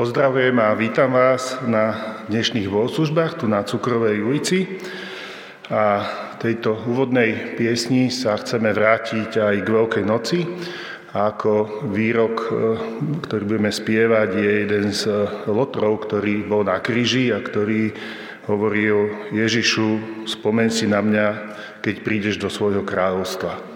Pozdravujem a vítam vás na dnešných bohoslužbách tu na Cukrovej ulici. A tejto úvodnej piesni sa chceme vrátiť aj k Veľkej noci. A ako výrok, e, ktorý budeme spievať, je jeden z lotrov, ktorý bol na kríži a ktorý hovoril Ježišu, spomen si na mňa, keď prídeš do svojho kráľovstva.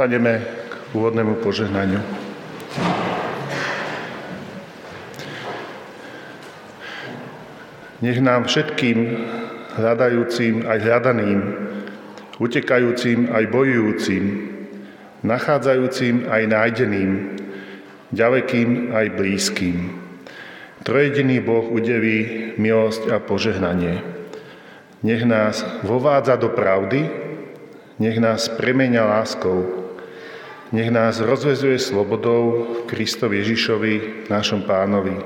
Povstaneme k úvodnému požehnaniu. Nech nám všetkým hľadajúcim aj hľadaným, utekajúcim aj bojujúcim, nachádzajúcim aj nájdeným, ďalekým aj blízkym. Trojediný Boh udeví milosť a požehnanie. Nech nás vovádza do pravdy, nech nás premenia láskou. Nech nás rozvezuje slobodou Kristovi Ježišovi, našom pánovi.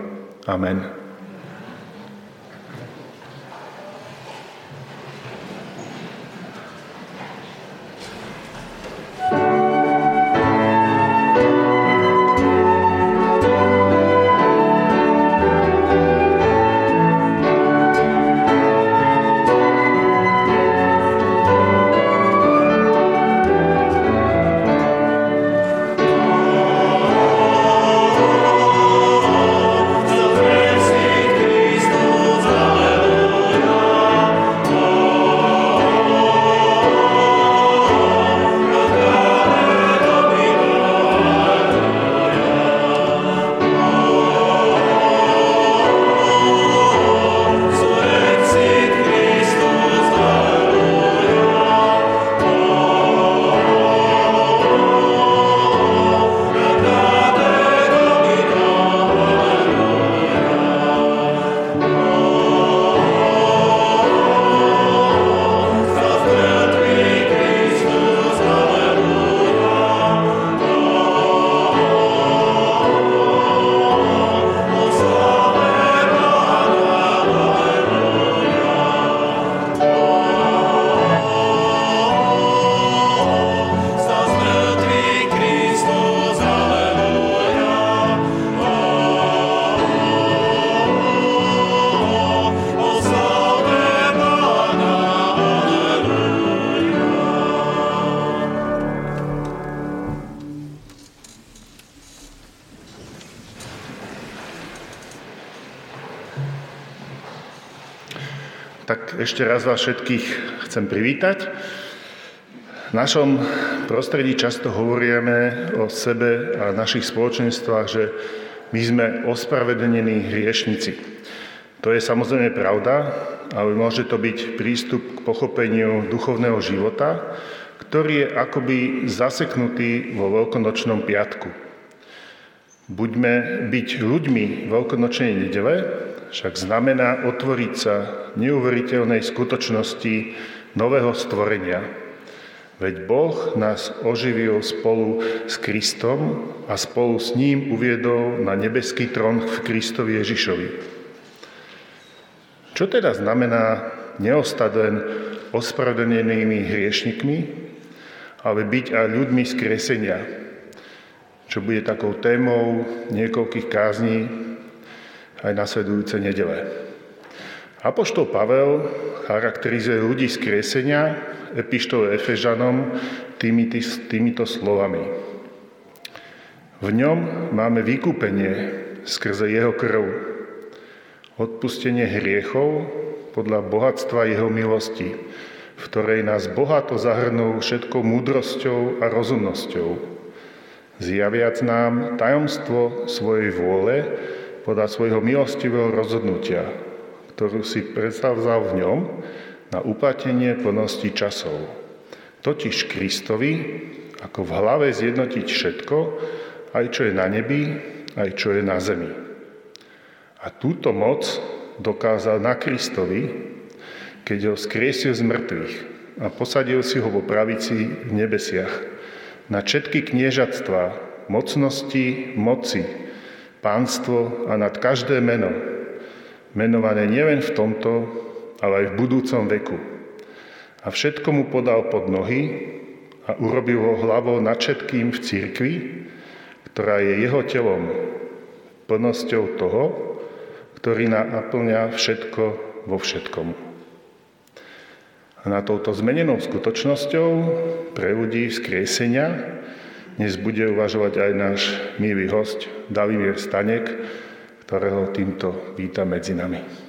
Amen. Ešte raz vás všetkých chcem privítať. V našom prostredí často hovoríme o sebe a našich spoločenstvách, že my sme ospravedlnení hriešnici. To je samozrejme pravda, ale môže to byť prístup k pochopeniu duchovného života, ktorý je akoby zaseknutý vo veľkonočnom piatku. Buďme byť ľuďmi veľkonočnej nedele, však znamená otvoriť sa neuveriteľnej skutočnosti nového stvorenia. Veď Boh nás oživil spolu s Kristom a spolu s ním uviedol na nebeský trón v Kristovi Ježišovi. Čo teda znamená neostať len ospravedlnenými hriešnikmi, ale byť aj ľuďmi z kresenia, čo bude takou témou niekoľkých kázní aj nasledujúce nedele. Apoštol Pavel charakterizuje ľudí z kresenia epištole Efežanom týmito, týmito slovami. V ňom máme vykúpenie skrze jeho krv, odpustenie hriechov podľa bohatstva jeho milosti, v ktorej nás bohato zahrnul všetkou múdrosťou a rozumnosťou, zjaviac nám tajomstvo svojej vôle, podľa svojho milostivého rozhodnutia, ktorú si predstavzal v ňom na uplatnenie plnosti časov. Totiž Kristovi, ako v hlave zjednotiť všetko, aj čo je na nebi, aj čo je na zemi. A túto moc dokázal na Kristovi, keď ho skriesil z mŕtvych a posadil si ho vo pravici v nebesiach, na všetky kniežatstva, mocnosti, moci, pánstvo a nad každé meno, menované nielen v tomto, ale aj v budúcom veku. A všetko mu podal pod nohy a urobil ho hlavou nad všetkým v církvi, ktorá je jeho telom, plnosťou toho, ktorý naplňa všetko vo všetkom. A na touto zmenenou skutočnosťou pre ľudí vzkriesenia dnes bude uvažovať aj náš milý host Davimír Stanek, ktorého týmto vítam medzi nami.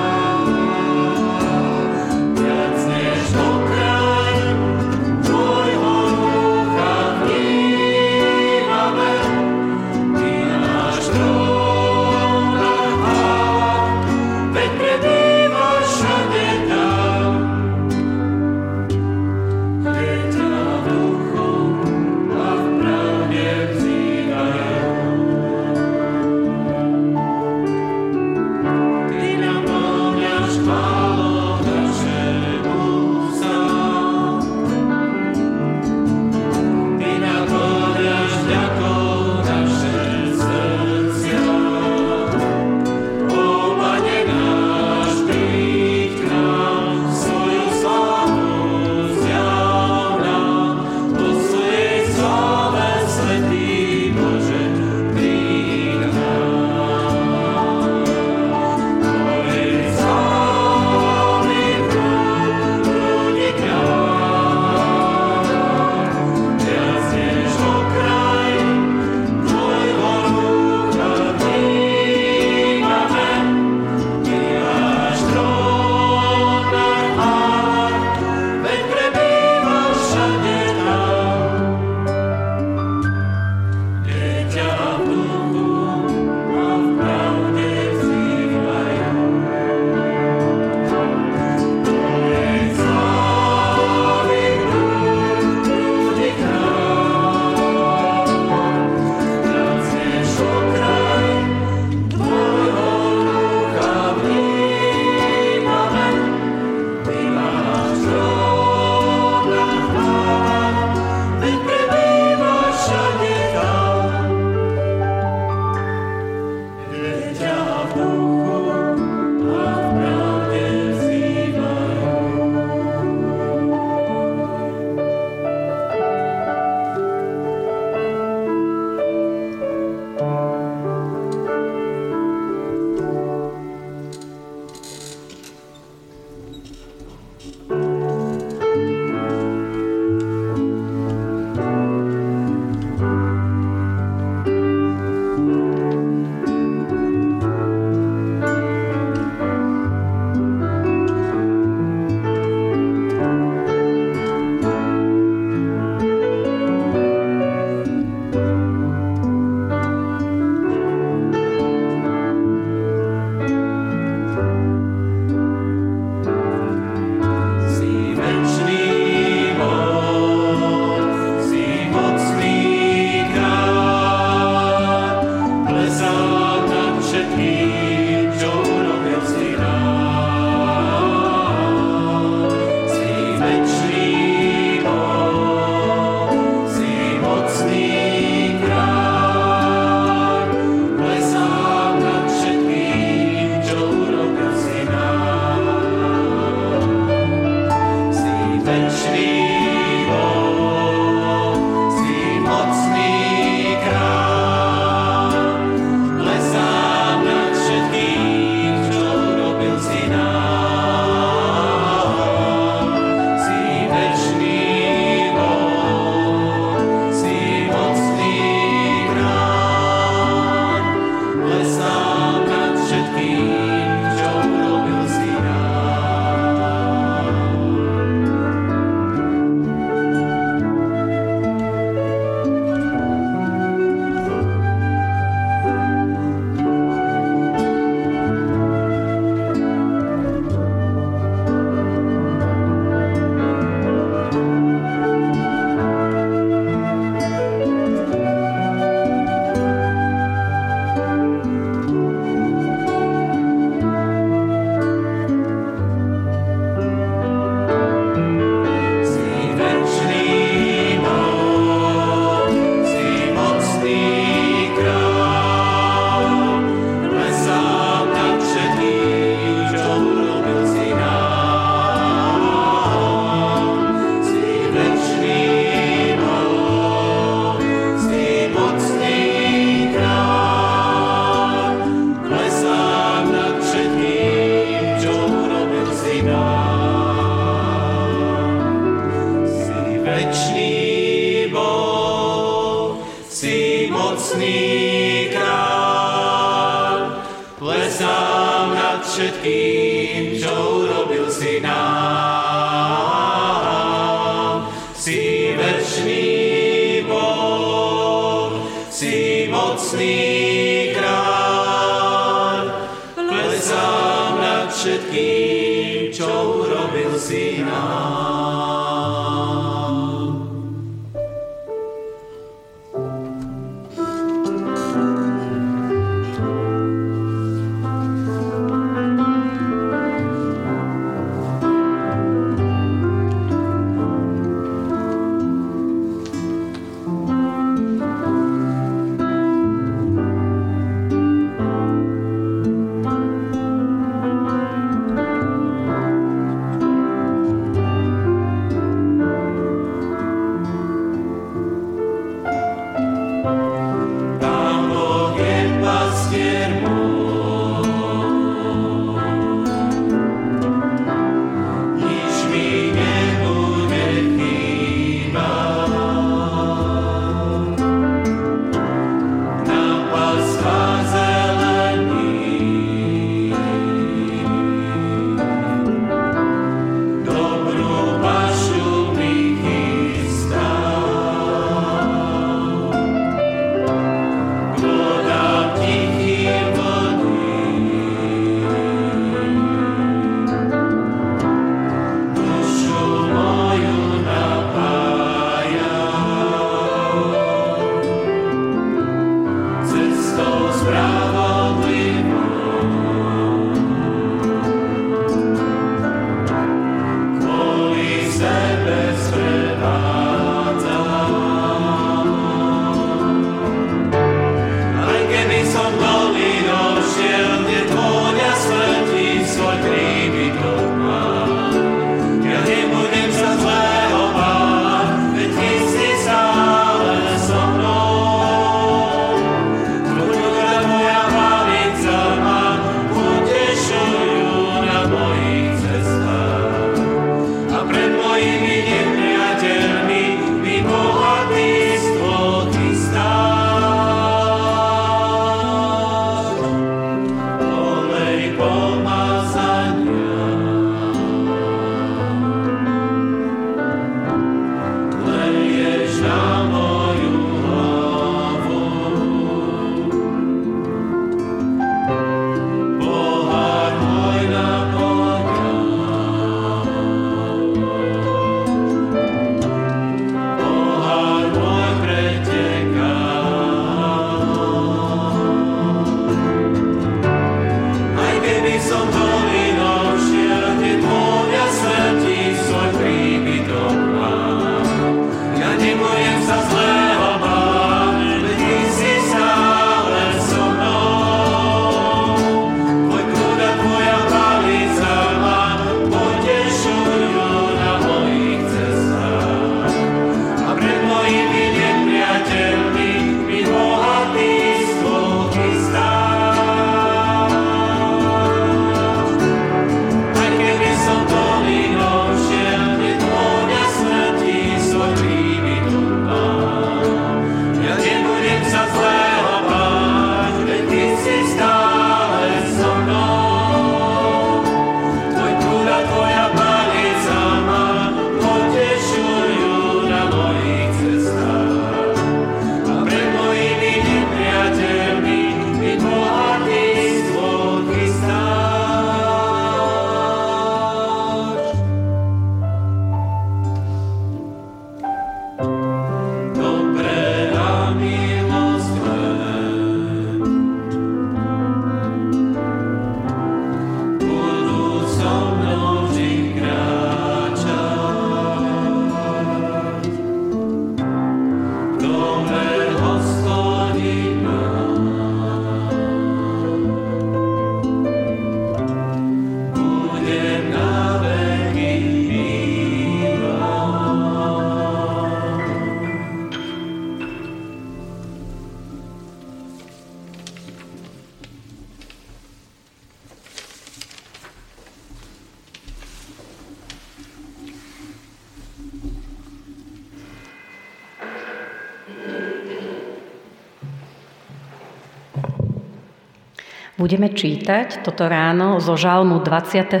Budeme čítať toto ráno zo Žalmu 22.,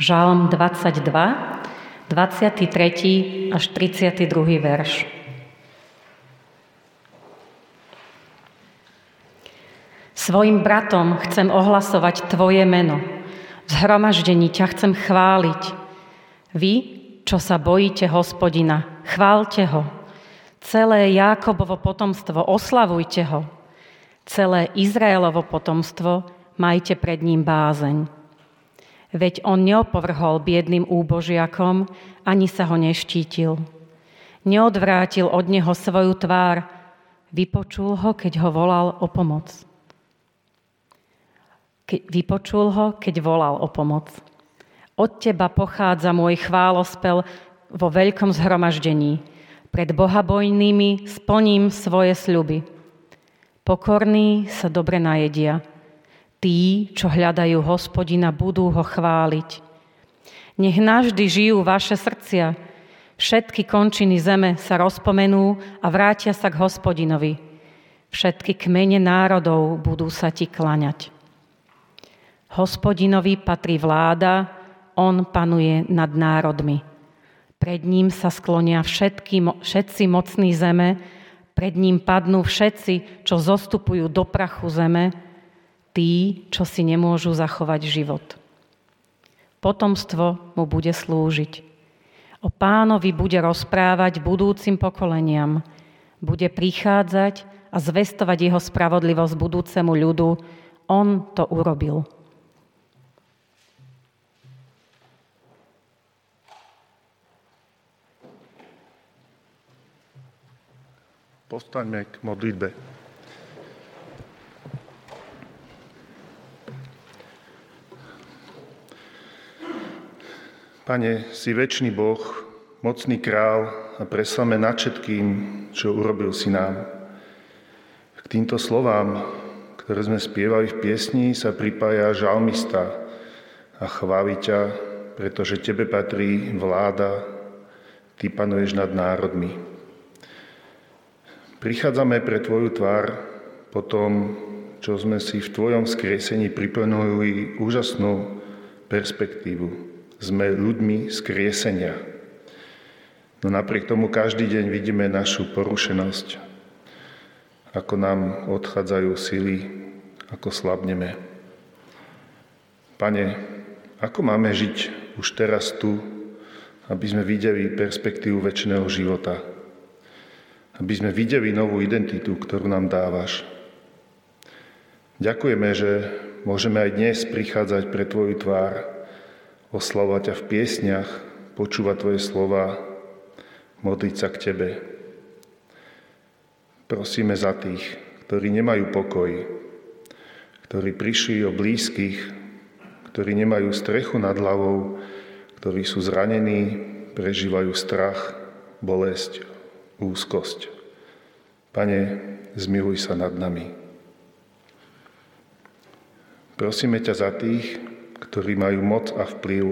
Žalm 22, 23. až 32. verš. Svojim bratom chcem ohlasovať Tvoje meno. V zhromaždení ťa chcem chváliť. Vy, čo sa bojíte hospodina, chválte ho. Celé Jákobovo potomstvo, oslavujte ho. Celé Izraelovo potomstvo, majte pred ním bázeň. Veď on neopovrhol biedným úbožiakom, ani sa ho neštítil. Neodvrátil od neho svoju tvár, vypočul ho, keď ho volal o pomoc. Ke, vypočul ho, keď volal o pomoc. Od teba pochádza môj chválospel vo veľkom zhromaždení. Pred bohabojnými splním svoje sľuby. Pokorní sa dobre najedia. Tí, čo hľadajú hospodina, budú ho chváliť. Nech navždy žijú vaše srdcia. Všetky končiny zeme sa rozpomenú a vrátia sa k hospodinovi. Všetky kmene národov budú sa ti klaňať. Hospodinovi patrí vláda, on panuje nad národmi. Pred ním sa sklonia všetky, všetci mocní zeme, pred ním padnú všetci, čo zostupujú do prachu zeme, tí, čo si nemôžu zachovať život. Potomstvo mu bude slúžiť. O pánovi bude rozprávať budúcim pokoleniam. Bude prichádzať a zvestovať jeho spravodlivosť budúcemu ľudu. On to urobil. Postaňme k modlitbe. Pane, si väčší Boh, mocný král a preslame nad všetkým, čo urobil si nám. K týmto slovám, ktoré sme spievali v piesni, sa pripája žalmista a chváli ťa, pretože Tebe patrí vláda, Ty panuješ nad národmi. Prichádzame pre Tvoju tvár po tom, čo sme si v Tvojom skriesení priplnili úžasnú perspektívu. Sme ľuďmi skriesenia. No napriek tomu každý deň vidíme našu porušenosť, ako nám odchádzajú sily, ako slabneme. Pane, ako máme žiť už teraz tu, aby sme videli perspektívu väčšného života? Aby sme videli novú identitu, ktorú nám dávaš. Ďakujeme, že môžeme aj dnes prichádzať pre Tvoju tvár, oslavovať ťa v piesniach, počúvať Tvoje slova, modliť sa k Tebe. Prosíme za tých, ktorí nemajú pokoj, ktorí prišli o blízkych, ktorí nemajú strechu nad hlavou, ktorí sú zranení, prežívajú strach, bolesť, úzkosť. Pane, zmiluj sa nad nami. Prosíme ťa za tých, ktorí majú moc a vplyv,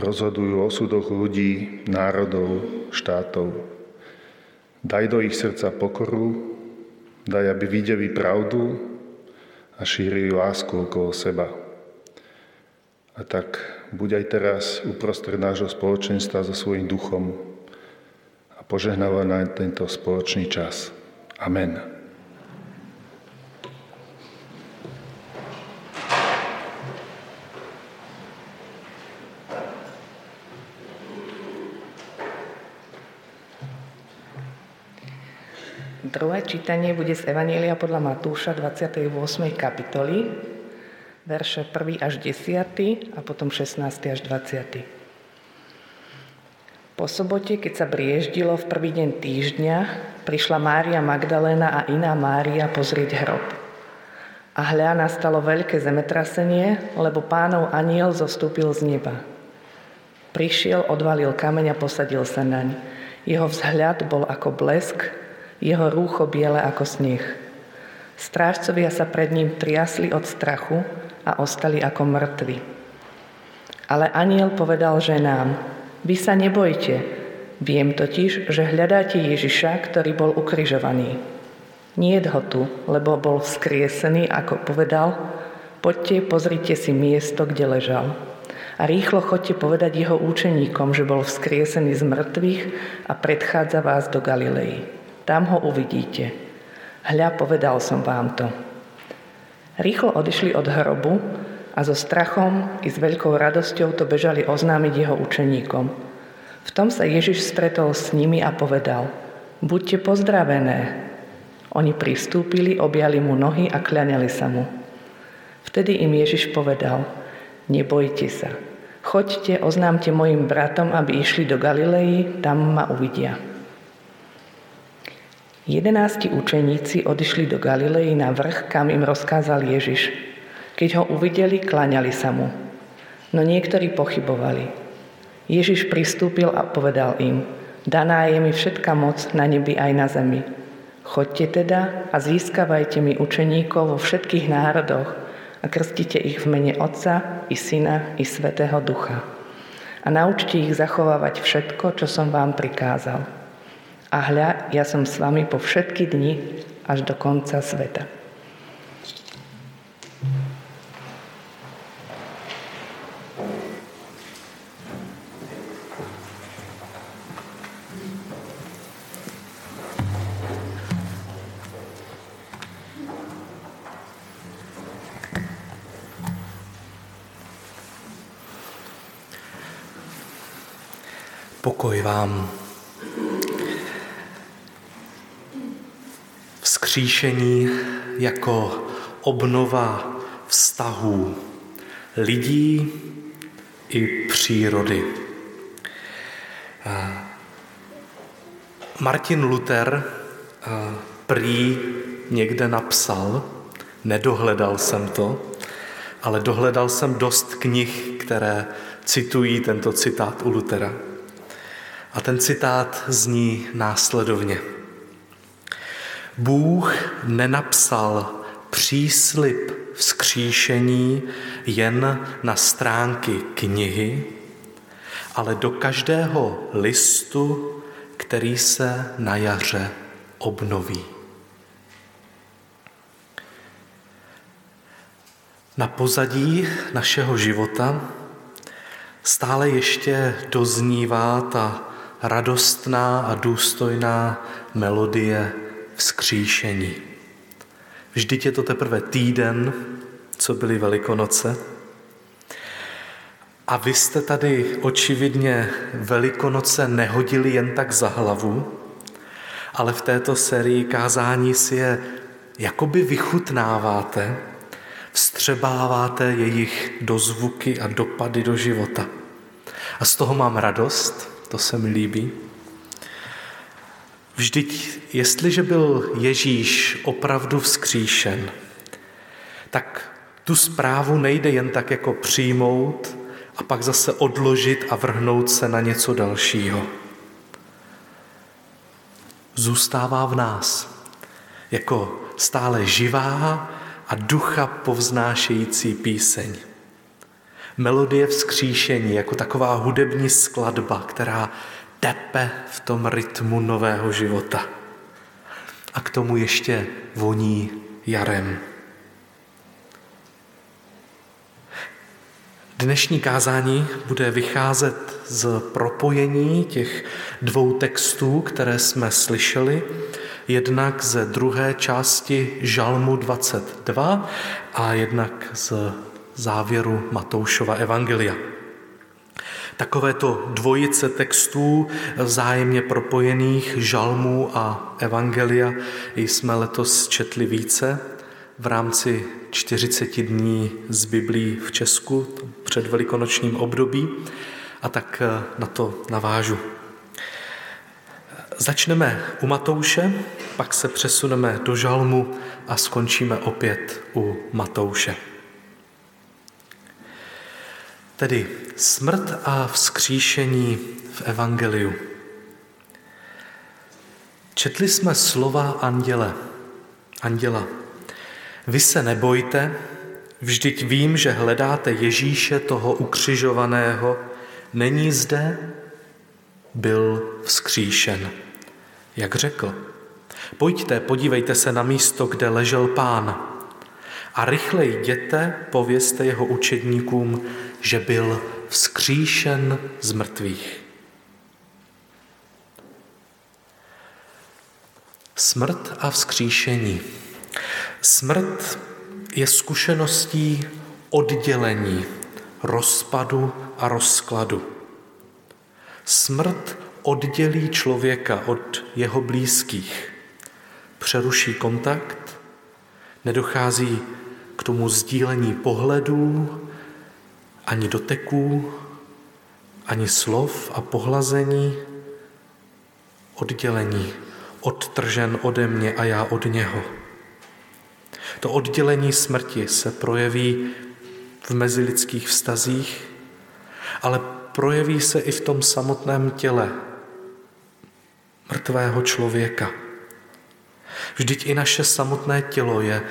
rozhodujú o súdoch ľudí, národov, štátov. Daj do ich srdca pokoru, daj, aby videli pravdu a šírili lásku okolo seba. A tak buď aj teraz uprostred nášho spoločenstva so svojím duchom, požehnáva na tento spoločný čas. Amen. Druhé čítanie bude z Evanielia podľa Matúša 28. kapitoly, verše 1 až 10 a potom 16 až 20. Po sobote, keď sa brieždilo v prvý deň týždňa, prišla Mária Magdaléna a iná Mária pozrieť hrob. A hľa nastalo veľké zemetrasenie, lebo pánov aniel zostúpil z neba. Prišiel, odvalil kameň a posadil sa naň. Jeho vzhľad bol ako blesk, jeho rúcho biele ako sneh. Strážcovia sa pred ním triasli od strachu a ostali ako mŕtvi. Ale aniel povedal ženám, vy sa nebojte, viem totiž, že hľadáte Ježiša, ktorý bol ukrižovaný. Nie ho tu, lebo bol vzkriesený, ako povedal, poďte, pozrite si miesto, kde ležal. A rýchlo chodte povedať jeho účeníkom, že bol vzkriesený z mŕtvych a predchádza vás do Galilei. Tam ho uvidíte. Hľa, povedal som vám to. Rýchlo odišli od hrobu a so strachom i s veľkou radosťou to bežali oznámiť jeho učeníkom. V tom sa Ježiš stretol s nimi a povedal, buďte pozdravené. Oni pristúpili, objali mu nohy a kľaňali sa mu. Vtedy im Ježiš povedal, nebojte sa, choďte, oznámte mojim bratom, aby išli do Galilei, tam ma uvidia. Jedenácti učeníci odišli do Galilei na vrch, kam im rozkázal Ježiš. Keď ho uvideli, kláňali sa mu. No niektorí pochybovali. Ježiš pristúpil a povedal im, daná je mi všetka moc na nebi aj na zemi. Choďte teda a získavajte mi učeníkov vo všetkých národoch a krstite ich v mene Otca i Syna i Svetého Ducha. A naučte ich zachovávať všetko, čo som vám prikázal. A hľa, ja som s vami po všetky dni až do konca sveta. Pokoj vám. vzkříšení jako obnova vztahů lidí i přírody. Martin Luther prý někde napsal, nedohledal jsem to, ale dohledal jsem dost knih, které citují tento citát u Lutera. A ten citát zní následovně. Bůh nenapsal příslip vzkříšení jen na stránky knihy, ale do každého listu, který se na jaře obnoví. Na pozadí našeho života stále ještě doznívá ta radostná a důstojná melodie vzkříšení. Vždyť je to teprve týden, co byly Velikonoce. A vy jste tady očividně Velikonoce nehodili jen tak za hlavu, ale v této sérii kázání si je jakoby vychutnáváte, vstřebáváte jejich dozvuky a dopady do života. A z toho mám radost, to se mi líbí. Vždyť, jestliže byl Ježíš opravdu vzkříšen, tak tu zprávu nejde jen tak jako přijmout a pak zase odložit a vrhnout se na něco dalšího. Zůstává v nás jako stále živá a ducha povznášející píseň. Melodie vzkříšení jako taková hudební skladba, která tepe v tom rytmu nového života. A k tomu ještě voní jarem. Dnešní kázání bude vycházet z propojení těch dvou textů, které jsme slyšeli, jednak ze druhé části Žalmu 22 a jednak z závěru Matoušova Evangelia. Takovéto dvojice textů vzájemně propojených žalmů a evangelia jsme letos četli více v rámci 40 dní z Biblí v Česku před velikonočním období a tak na to navážu. Začneme u Matouše, pak se přesuneme do žalmu a skončíme opět u Matouše. Tedy smrt a vzkříšení v Evangeliu. Četli jsme slova anděle, anděla. Vy se nebojte, vždyť vím, že hledáte Ježíše, toho ukřižovaného. Není zde, byl vzkříšen. Jak řekl, Pojďte, podívejte se na místo, kde ležel pán a rychle jděte, povězte jeho učedníkům, že byl vzkříšen z mrtvých. Smrt a vzkříšení. Smrt je zkušeností oddělení, rozpadu a rozkladu. Smrt oddělí člověka od jeho blízkých, přeruší kontakt, nedochází k tomu sdílení pohledů, ani doteků, ani slov a pohlazení, oddělení, odtržen ode mě a já od něho. To oddělení smrti se projeví v mezilidských vztazích, ale projeví se i v tom samotném těle mrtvého člověka. Vždyť i naše samotné tělo je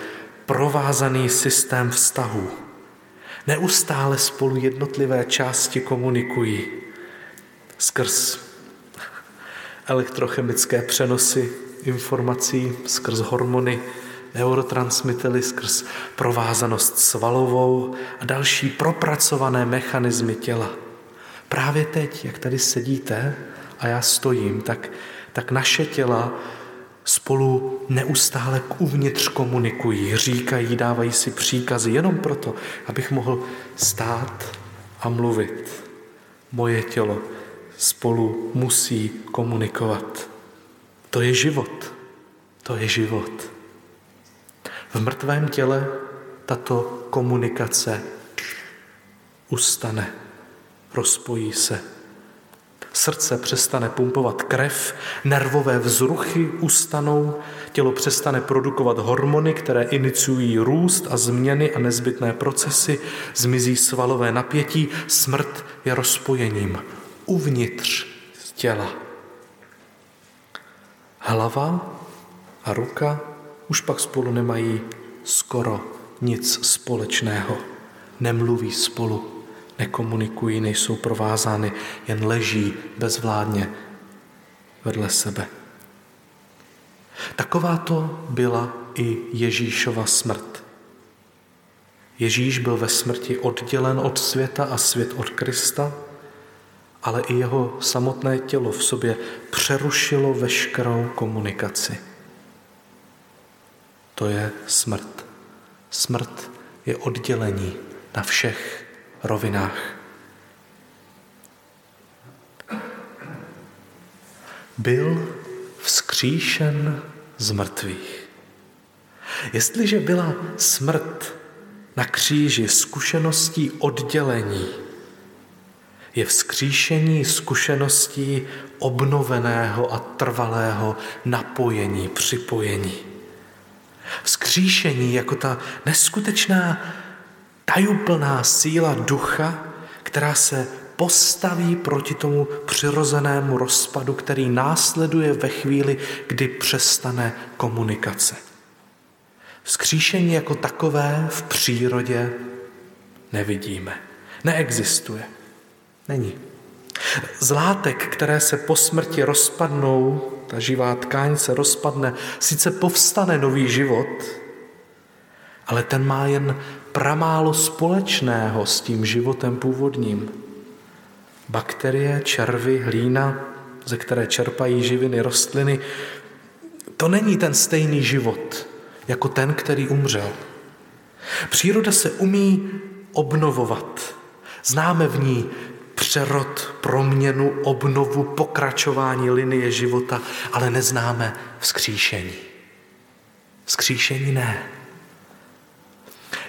provázaný systém vztahů. Neustále spolu jednotlivé části komunikují skrz elektrochemické přenosy informací, skrz hormony, neurotransmitely, skrz provázanost svalovou a další propracované mechanismy těla. Právě teď, jak tady sedíte a já stojím, tak, tak naše těla spolu neustále uvnitř komunikují, říkají, dávají si příkazy jenom proto, abych mohl stát a mluvit. Moje tělo spolu musí komunikovat. To je život. To je život. V mrtvém těle tato komunikace ustane, rozpojí se Srdce přestane pumpovat krev, nervové vzruchy ustanou, tělo přestane produkovat hormony, které iniciují růst a změny a nezbytné procesy, zmizí svalové napětí, smrt je rozpojením uvnitř těla. Hlava a ruka už pak spolu nemají skoro nic společného, nemluví spolu nekomunikují, nejsou provázány, jen leží bezvládně vedle sebe. Taková to byla i Ježíšova smrt. Ježíš byl ve smrti oddělen od světa a svět od Krista, ale i jeho samotné tělo v sobě přerušilo veškerou komunikaci. To je smrt. Smrt je oddělení na všech rovinách. Byl vzkříšen z mrtvých. Jestliže byla smrt na kříži zkušeností oddělení, je vzkříšení zkušeností obnoveného a trvalého napojení, připojení. Vzkříšení jako ta neskutečná tajuplná síla ducha, která se postaví proti tomu přirozenému rozpadu, který následuje ve chvíli, kdy přestane komunikace. Vzkříšení jako takové v přírodě nevidíme. Neexistuje. Není. Z látek, které se po smrti rozpadnou, ta živá tkáň se rozpadne, sice povstane nový život, ale ten má jen pramálo společného s tím životem původním. Bakterie, červy, hlína, ze které čerpají živiny rostliny, to není ten stejný život, jako ten, který umřel. Příroda se umí obnovovat. Známe v ní přerod, proměnu, obnovu, pokračování linie života, ale neznáme vzkříšení. Vzkříšení ne.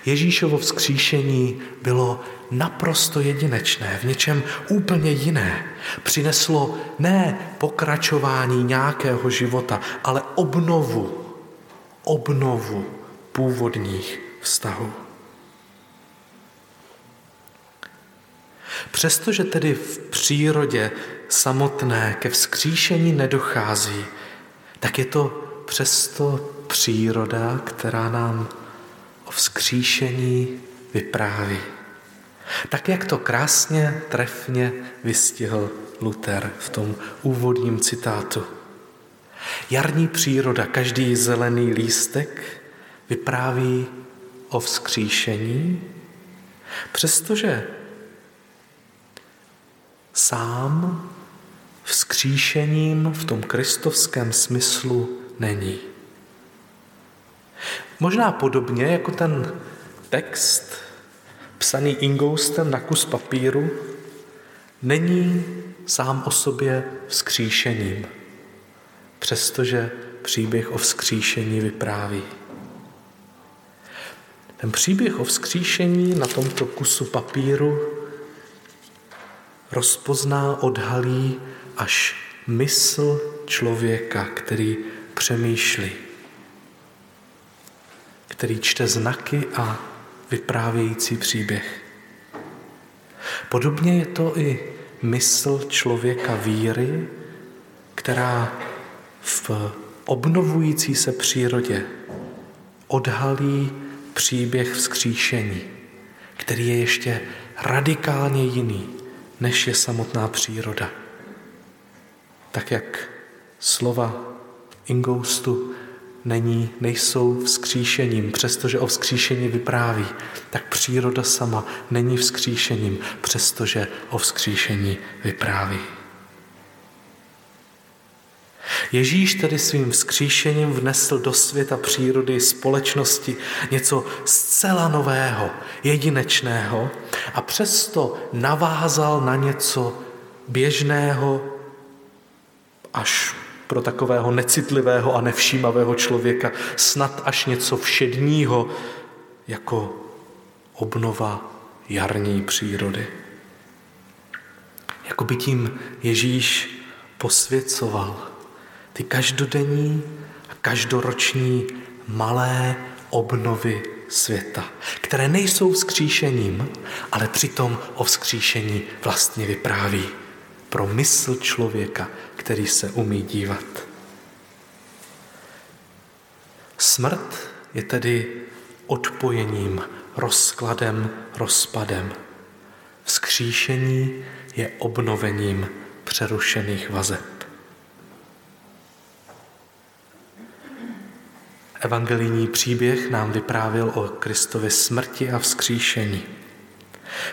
Ježíšovo vzkříšení bylo naprosto jedinečné, v něčem úplně jiné. Přineslo ne pokračování nějakého života, ale obnovu, obnovu původních vztahů. Přestože tedy v přírodě samotné ke vzkříšení nedochází, tak je to přesto příroda, která nám o vzkříšení vypráví. Tak, jak to krásně, trefně vystihl Luther v tom úvodním citátu. Jarní příroda, každý zelený lístek vypráví o vzkříšení, přestože sám vzkříšením v tom kristovském smyslu není. Možná podobně jako ten text psaný ingoustem na kus papíru není sám o sobě vzkříšením, přestože příběh o vzkříšení vypráví. Ten příběh o vzkříšení na tomto kusu papíru rozpozná, odhalí až mysl člověka, který přemýšlí, který čte znaky a vyprávějící příběh. Podobně je to i mysl člověka víry, která v obnovující se přírodě odhalí příběh vzkříšení, který je ještě radikálně jiný, než je samotná příroda. Tak jak slova Ingoustu není, nejsou vzkříšením, přestože o vzkříšení vypráví, tak příroda sama není vzkříšením, přestože o vzkříšení vypráví. Ježíš tedy svým vzkříšením vnesl do světa přírody společnosti něco zcela nového, jedinečného a přesto navázal na něco běžného až pro takového necitlivého a nevšímavého člověka, snad až něco všedního, jako obnova jarní přírody. Jako by tím Ježíš posvěcoval ty každodenní a každoroční malé obnovy světa, které nejsou vzkříšením, ale přitom o vzkříšení vlastně vypráví pro mysl člověka, který se umí dívat. Smrt je tedy odpojením, rozkladem, rozpadem. Vzkříšení je obnovením přerušených vazeb. Evangelijní příběh nám vyprávěl o Kristově smrti a vzkříšení.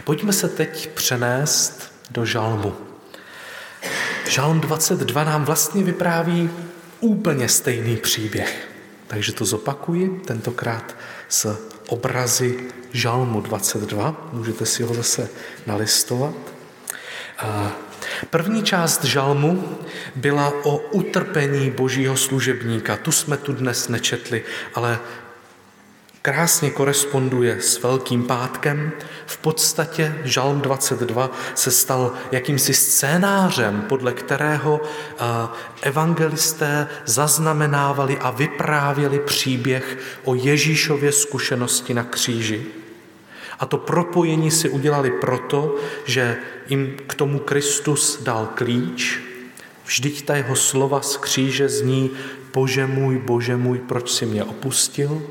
Pojďme se teď přenést do žalmu. Žalm 22 nám vlastně vypráví úplně stejný příběh. Takže to zopakuji, tentokrát s obrazy Žalmu 22. Můžete si ho zase nalistovat. První část žalmu byla o utrpení božího služebníka. Tu jsme tu dnes nečetli, ale krásně koresponduje s Velkým pátkem. V podstatě Žalm 22 se stal jakýmsi scénářem, podle kterého evangelisté zaznamenávali a vyprávěli příběh o Ježíšově zkušenosti na kříži. A to propojení si udělali proto, že jim k tomu Kristus dal klíč. Vždyť ta jeho slova z kříže zní Bože můj, Bože můj, proč si mě opustil?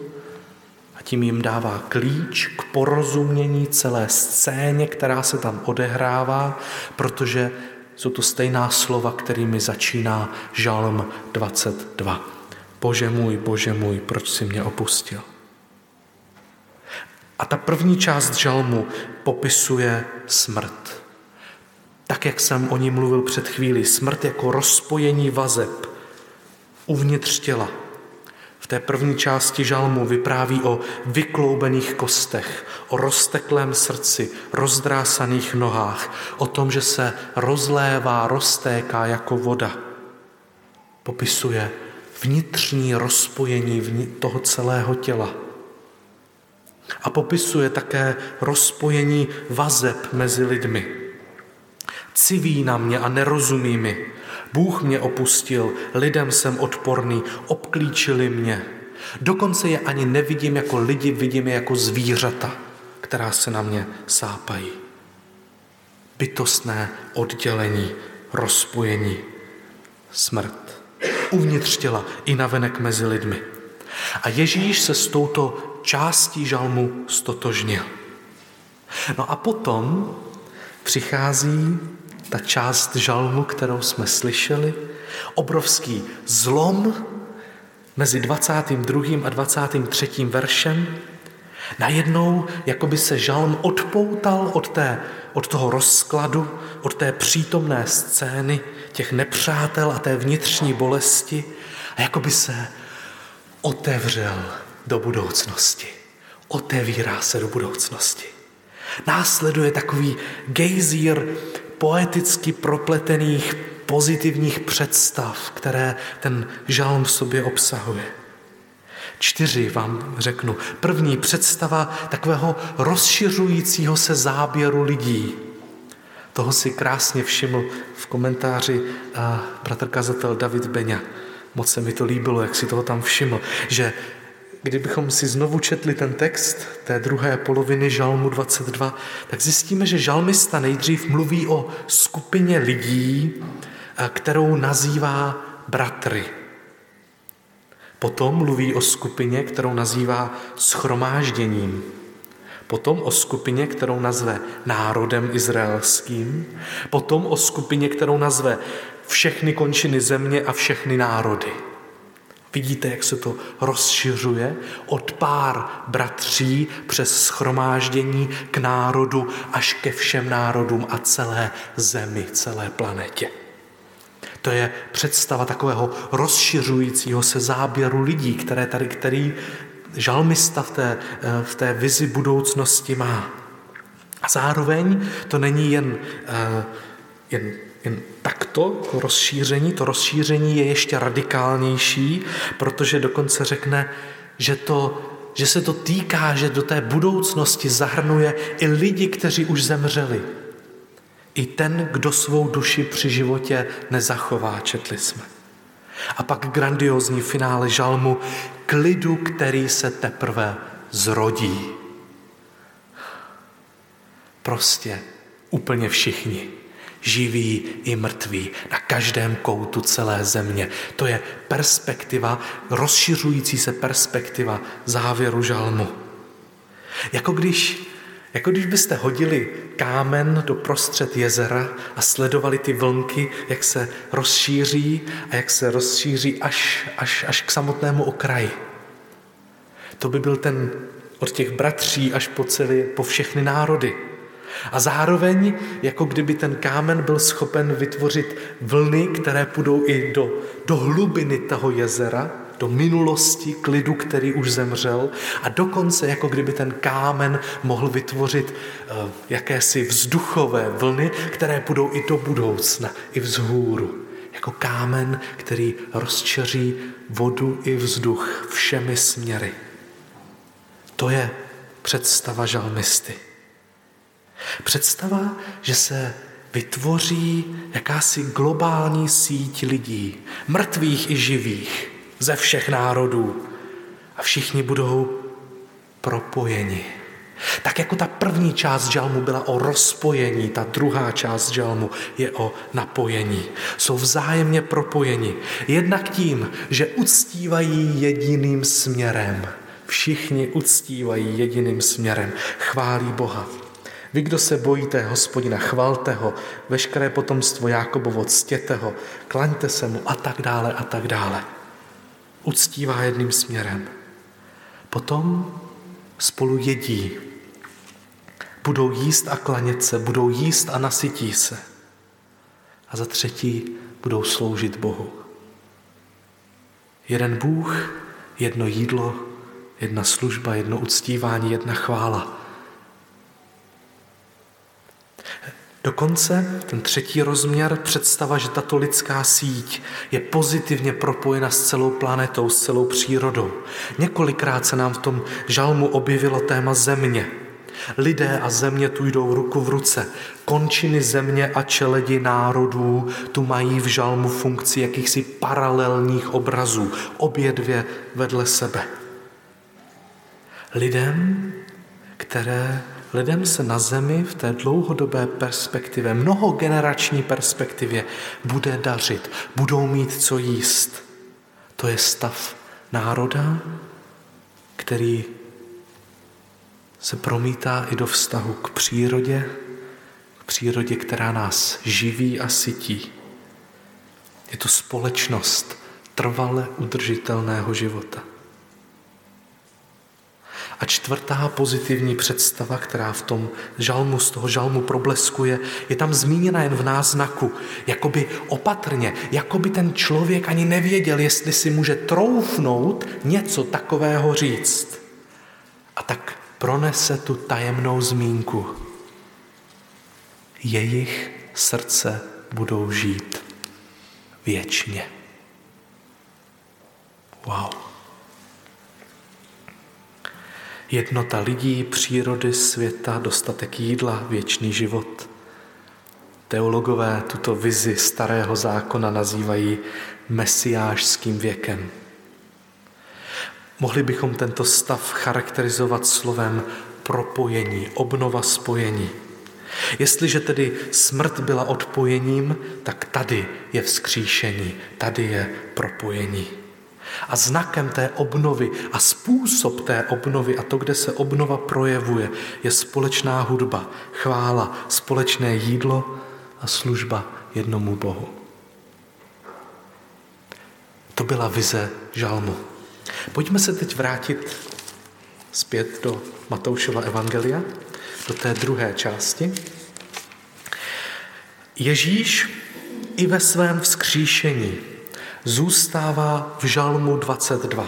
Tím jim dává klíč k porozumění celé scéně, která se tam odehrává, protože jsou to stejná slova, kterými začíná Žalm 22. Bože můj, Bože můj, proč si mě opustil? A ta první část žalmu popisuje smrt. Tak, jak jsem o ní mluvil před chvílí, smrt jako rozpojení vazeb uvnitř těla. Té první části žalmu vypráví o vykloubených kostech, o rozteklém srdci, rozdrásaných nohách, o tom, že se rozlévá, roztéká jako voda. Popisuje vnitřní rozpojení toho celého těla a popisuje také rozpojení vazeb mezi lidmi. Civí na mě a nerozumí mi. Bůh mě opustil, lidem jsem odporný, obklíčili mě. Dokonce je ani nevidím jako lidi, vidím je jako zvířata, která se na mě sápají. Bytostné oddělení, rozpojení, smrt. Uvnitř těla i navenek mezi lidmi. A Ježíš se s touto částí žalmu stotožnil. No a potom přichází ta část žalmu, kterou jsme slyšeli, obrovský zlom mezi 22. a 23. veršem, najednou jako by se žalm odpoutal od, té, od toho rozkladu, od té přítomné scény, těch nepřátel a té vnitřní bolesti a jako by se otevřel do budoucnosti. Otevírá se do budoucnosti. Následuje takový gejzír poeticky propletených pozitivních představ, které ten žalm v sobě obsahuje. Čtyři vám řeknu. První představa takového rozšiřujícího se záběru lidí. Toho si krásně všiml v komentáři bratr kazatel David Beňa. Moc se mi to líbilo, jak si toho tam všiml, že kdybychom si znovu četli ten text té druhé poloviny Žalmu 22, tak zjistíme, že žalmista nejdřív mluví o skupině lidí, kterou nazývá bratry. Potom mluví o skupině, kterou nazývá schromážděním. Potom o skupině, kterou nazve národem izraelským. Potom o skupině, kterou nazve všechny končiny země a všechny národy. Vidíte, jak se to rozšiřuje od pár bratří přes schromáždění k národu až ke všem národům a celé zemi, celé planetě. To je představa takového rozšiřujícího se záběru lidí, které tady, který žalmista v té, v té vizi budoucnosti má. A zároveň to není jen, eh, jen, jen takto rozšíření, to rozšíření je ještě radikálnější, protože dokonce řekne, že, to, že se to týká, že do té budoucnosti zahrnuje i lidi, kteří už zemřeli. I ten, kdo svou duši při životě nezachová, četli jsme. A pak grandiozní finále žalmu k lidu, který se teprve zrodí. Prostě úplně všichni, živí i mrtví, na každém koutu celé země. To je perspektiva, rozšiřující se perspektiva závěru žalmu. Jako když jako když byste hodili kámen do prostřed jezera a sledovali ty vlnky, jak se rozšíří a jak se rozšíří až, až, až k samotnému okraji. To by byl ten od těch bratří až po, celé, po všechny národy. A zároveň, jako kdyby ten kámen byl schopen vytvořit vlny, které půjdou i do, do hlubiny toho jezera, do minulosti, klidu, který už zemřel a dokonce jako kdyby ten kámen mohl vytvořit uh, jakési vzduchové vlny, které půjdou i do budoucna, i vzhůru. Jako kámen, který rozčeří vodu i vzduch všemi směry. To je představa žalmisty. Představa, že se vytvoří jakási globální síť lidí, mrtvých i živých, ze všech národů a všichni budou propojeni. Tak jako ta první část žalmu byla o rozpojení, ta druhá část žalmu je o napojení. Jsou vzájemně propojeni. Jednak tím, že uctívají jediným směrem. Všichni uctívají jediným směrem. Chválí Boha. Vy, kdo se bojíte hospodina, chvalte ho, veškeré potomstvo Jákobovo, ctěte ho, klaňte se mu a tak dále a tak dále uctívá jedným směrem. Potom spolu jedí. Budou jíst a klanět se, budou jíst a nasytí se. A za třetí budou sloužit Bohu. Jeden Bůh, jedno jídlo, jedna služba, jedno uctívání, jedna chvála. Dokonce ten třetí rozměr, představa, že tato lidská síť je pozitivně propojena s celou planetou, s celou přírodou. Několikrát se nám v tom žalmu objevilo téma země. Lidé a země tu jdou ruku v ruce. Končiny země a čeledi národů tu mají v žalmu funkci jakýchsi paralelních obrazů, obě dvě vedle sebe. Lidem, které lidem se na zemi v té dlouhodobé perspektivě, mnohogenerační perspektivě bude dařit, budou mít co jíst. To je stav národa, který se promítá i do vztahu k přírodě, k přírodě, která nás živí a sytí. Je to společnost trvale udržitelného života. A čtvrtá pozitivní představa, která v tom žalmu, z toho žalmu probleskuje, je tam zmíněna jen v náznaku, jakoby opatrně, jakoby ten člověk ani nevěděl, jestli si může troufnout něco takového říct. A tak pronese tu tajemnou zmínku. Jejich srdce budou žít věčně. Wow. Jednota lidí, přírody, světa, dostatek jídla, věčný život. Teologové tuto vizi starého zákona nazývají mesiářským věkem. Mohli bychom tento stav charakterizovat slovem propojení, obnova spojení. Jestliže tedy smrt byla odpojením, tak tady je vzkříšení, tady je propojení. A znakem té obnovy a způsob té obnovy a to, kde se obnova projevuje, je společná hudba, chvála, společné jídlo a služba jednomu Bohu. To byla vize žalmu. Pojďme se teď vrátit zpět do Matoušova evangelia, do té druhé části. Ježíš i ve svém vzkříšení zůstává v žalmu 22.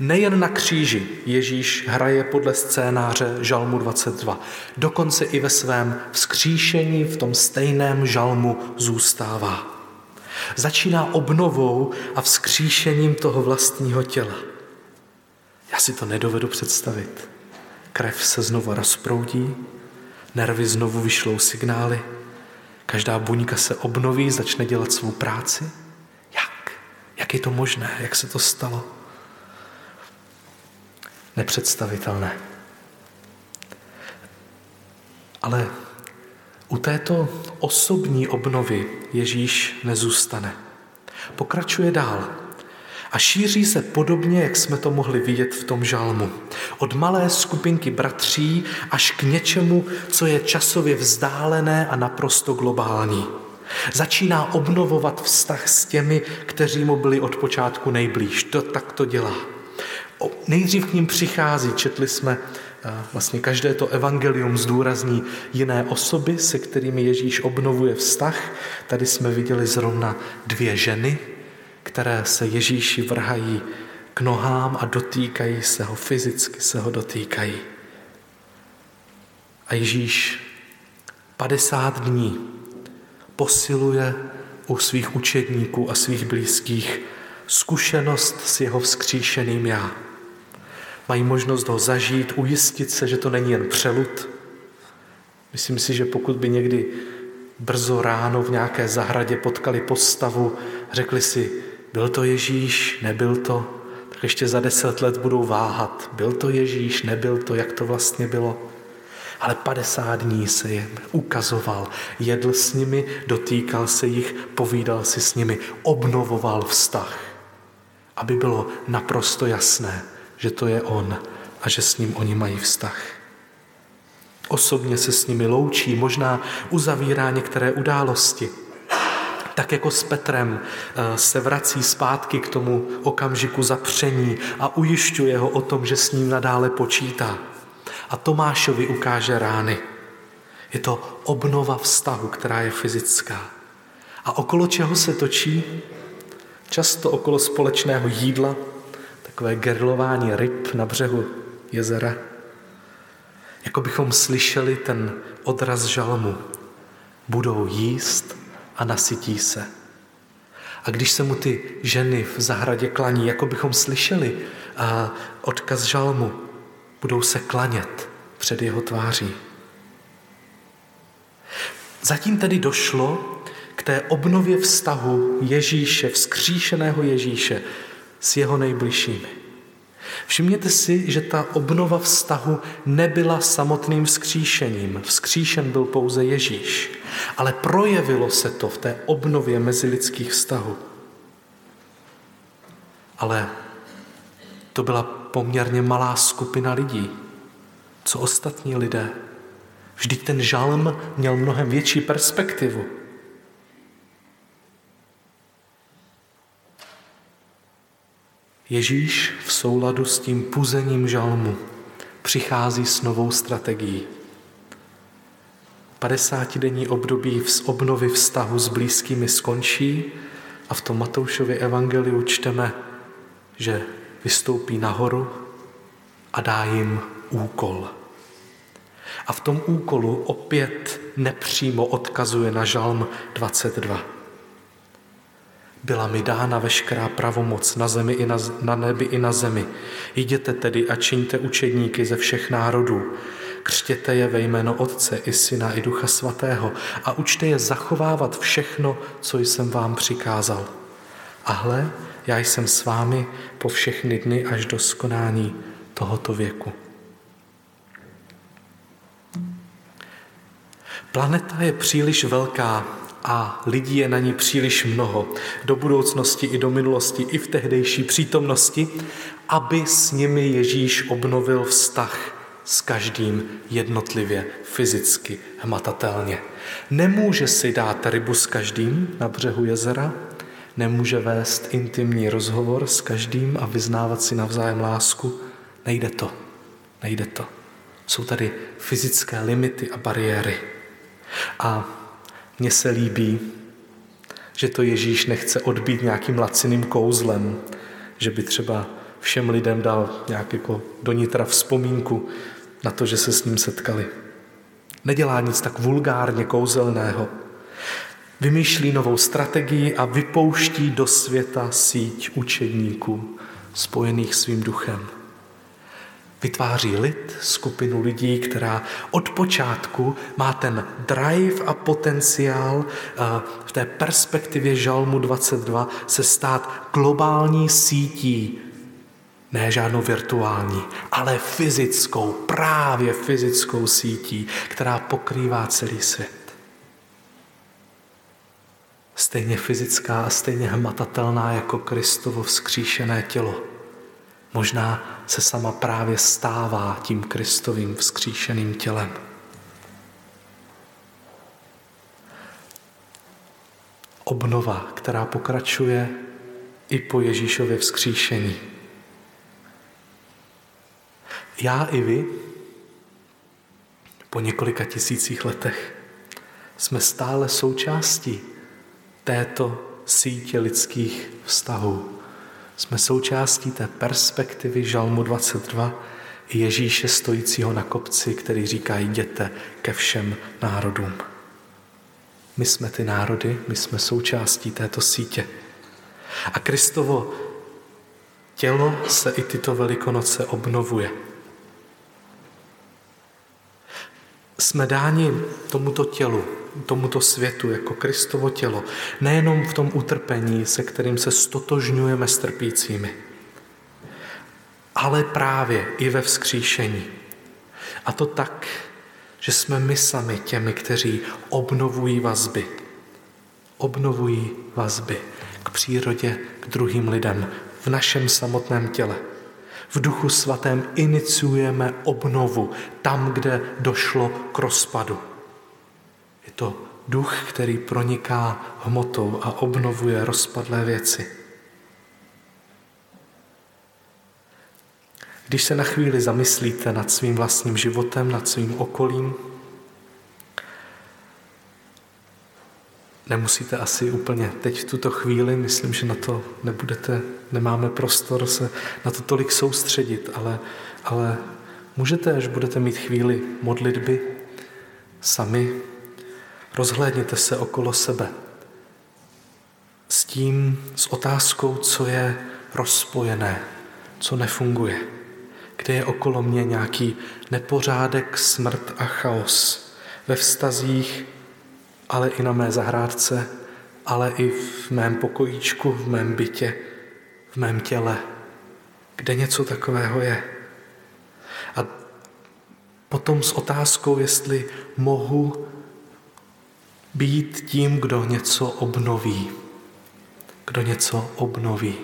Nejen na kříži Ježíš hraje podle scénáře žalmu 22, dokonce i ve svém vzkříšení v tom stejném žalmu zůstává. Začíná obnovou a vzkříšením toho vlastního těla. Já si to nedovedu představit. Krev se znovu rozproudí, nervy znovu vyšlou signály, každá buňka se obnoví, začne dělat svou práci – jak je to možné? Jak se to stalo? Nepředstavitelné. Ale u této osobní obnovy Ježíš nezůstane. Pokračuje dál a šíří se podobně, jak jsme to mohli vidět v tom žalmu. Od malé skupinky bratří až k něčemu, co je časově vzdálené a naprosto globální. Začíná obnovovat vztah s těmi, kteří mu byli od počátku nejblíž. To tak to dělá. O, nejdřív k ním přichází, četli jsme vlastně každé to evangelium zdůrazní jiné osoby, se kterými Ježíš obnovuje vztah. Tady jsme viděli zrovna dvě ženy, které se Ježíši vrhají k nohám a dotýkají se ho, fyzicky se ho dotýkají. A Ježíš 50 dní posiluje u svých učedníků a svých blízkých zkušenost s jeho vzkříšeným já. Mají možnost ho zažít, ujistit se, že to není jen přelud. Myslím si, že pokud by někdy brzo ráno v nějaké zahradě potkali postavu, řekli si, byl to Ježíš, nebyl to, tak ještě za deset let budou váhat. Byl to Ježíš, nebyl to, jak to vlastně bylo ale 50 dní se jim ukazoval, jedl s nimi, dotýkal se jich, povídal si s nimi, obnovoval vztah, aby bylo naprosto jasné, že to je on a že s ním oni mají vztah. Osobně se s nimi loučí, možná uzavírá některé události. Tak jako s Petrem eh, se vrací zpátky k tomu okamžiku zapření a ujišťuje ho o tom, že s ním nadále počítá a Tomášovi ukáže rány. Je to obnova vztahu, která je fyzická. A okolo čeho se točí? Často okolo společného jídla, takové gerlování ryb na břehu jezera. Jako bychom slyšeli ten odraz žalmu. Budou jíst a nasytí se. A když se mu ty ženy v zahradě klaní, jako bychom slyšeli odkaz žalmu, budou se klanět před jeho tváří. Zatím tedy došlo k té obnově vztahu Ježíše, vzkříšeného Ježíše s jeho nejbližšími. Všimněte si, že ta obnova vztahu nebyla samotným vzkříšením. Vzkříšen byl pouze Ježíš, ale projevilo se to v té obnově mezilidských vztahů. Ale to byla poměrně malá skupina lidí. Co ostatní lidé? Vždyť ten žalm měl mnohem větší perspektivu. Ježíš v souladu s tím puzením žalmu přichází s novou strategií. 50-denní období v obnovy vztahu s blízkými skončí a v tom Matoušově evangeliu čteme, že vystoupí nahoru a dá jim úkol. A v tom úkolu opět nepřímo odkazuje na žalm 22. Byla mi dána veškerá pravomoc na, zemi i na, na nebi i na zemi. Jděte tedy a čiňte učedníky ze všech národů. Křtěte je ve jméno Otce i Syna i Ducha Svatého a učte je zachovávat všechno, co jsem vám přikázal. A hle, já jsem s vámi po všechny dny až do skonání tohoto věku. Planeta je příliš velká a lidí je na ní příliš mnoho, do budoucnosti i do minulosti, i v tehdejší přítomnosti, aby s nimi Ježíš obnovil vztah s každým jednotlivě, fyzicky, hmatatelně. Nemůže si dát rybu s každým na břehu jezera, nemůže vést intimní rozhovor s každým a vyznávat si navzájem lásku. Nejde to. Nejde to. Jsou tady fyzické limity a bariéry. A mně se líbí, že to Ježíš nechce odbít nějakým laciným kouzlem, že by třeba všem lidem dal nějak jako do nitra vzpomínku na to, že se s ním setkali. Nedělá nic tak vulgárně kouzelného. Vymýšlí novou strategii a vypouští do světa síť učedníků spojených svým duchem. Vytváří lid, skupinu lidí, která od počátku má ten drive a potenciál eh, v té perspektivě Žalmu 22 se stát globální sítí, ne žádnou virtuální, ale fyzickou, právě fyzickou sítí, která pokrývá celý svět. Stejně fyzická a stejně hmatatelná jako Kristovo vzkříšené tělo možná se sama právě stává tím Kristovým vzkříšeným tělem. Obnova, která pokračuje i po Ježíšově vzkříšení. Já i vy po několika tisících letech jsme stále součástí této sítě lidských vztahů. Jsme součástí té perspektivy Žalmu 22 i Ježíše stojícího na kopci, který říká jděte ke všem národům. My jsme ty národy, my jsme součástí této sítě. A Kristovo tělo se i tyto velikonoce obnovuje. Jsme dáni tomuto tělu, tomuto světu jako Kristovo tělo, nejenom v tom utrpení, se kterým se stotožňujeme s trpícími, ale právě i ve vzkříšení. A to tak, že jsme my sami těmi, kteří obnovují vazby. Obnovují vazby k přírodě, k druhým lidem, v našem samotném těle. V duchu svatém iniciujeme obnovu tam, kde došlo k rozpadu. To duch, který proniká hmotou a obnovuje rozpadlé věci. Když se na chvíli zamyslíte nad svým vlastním životem, nad svým okolím, Nemusíte asi úplně teď v tuto chvíli, myslím, že na to nebudete, nemáme prostor se na to tolik soustředit, ale, ale můžete, až budete mít chvíli modlitby, sami rozhlédněte se okolo sebe. S tím, s otázkou, co je rozpojené, co nefunguje, kde je okolo mě nějaký nepořádek, smrt a chaos. Ve vztazích, ale i na mé zahrádce, ale i v mém pokojíčku, v mém bytě, v mém těle, kde něco takového je. A potom s otázkou, jestli mohu být tím, kdo něco obnoví. Kdo něco obnoví.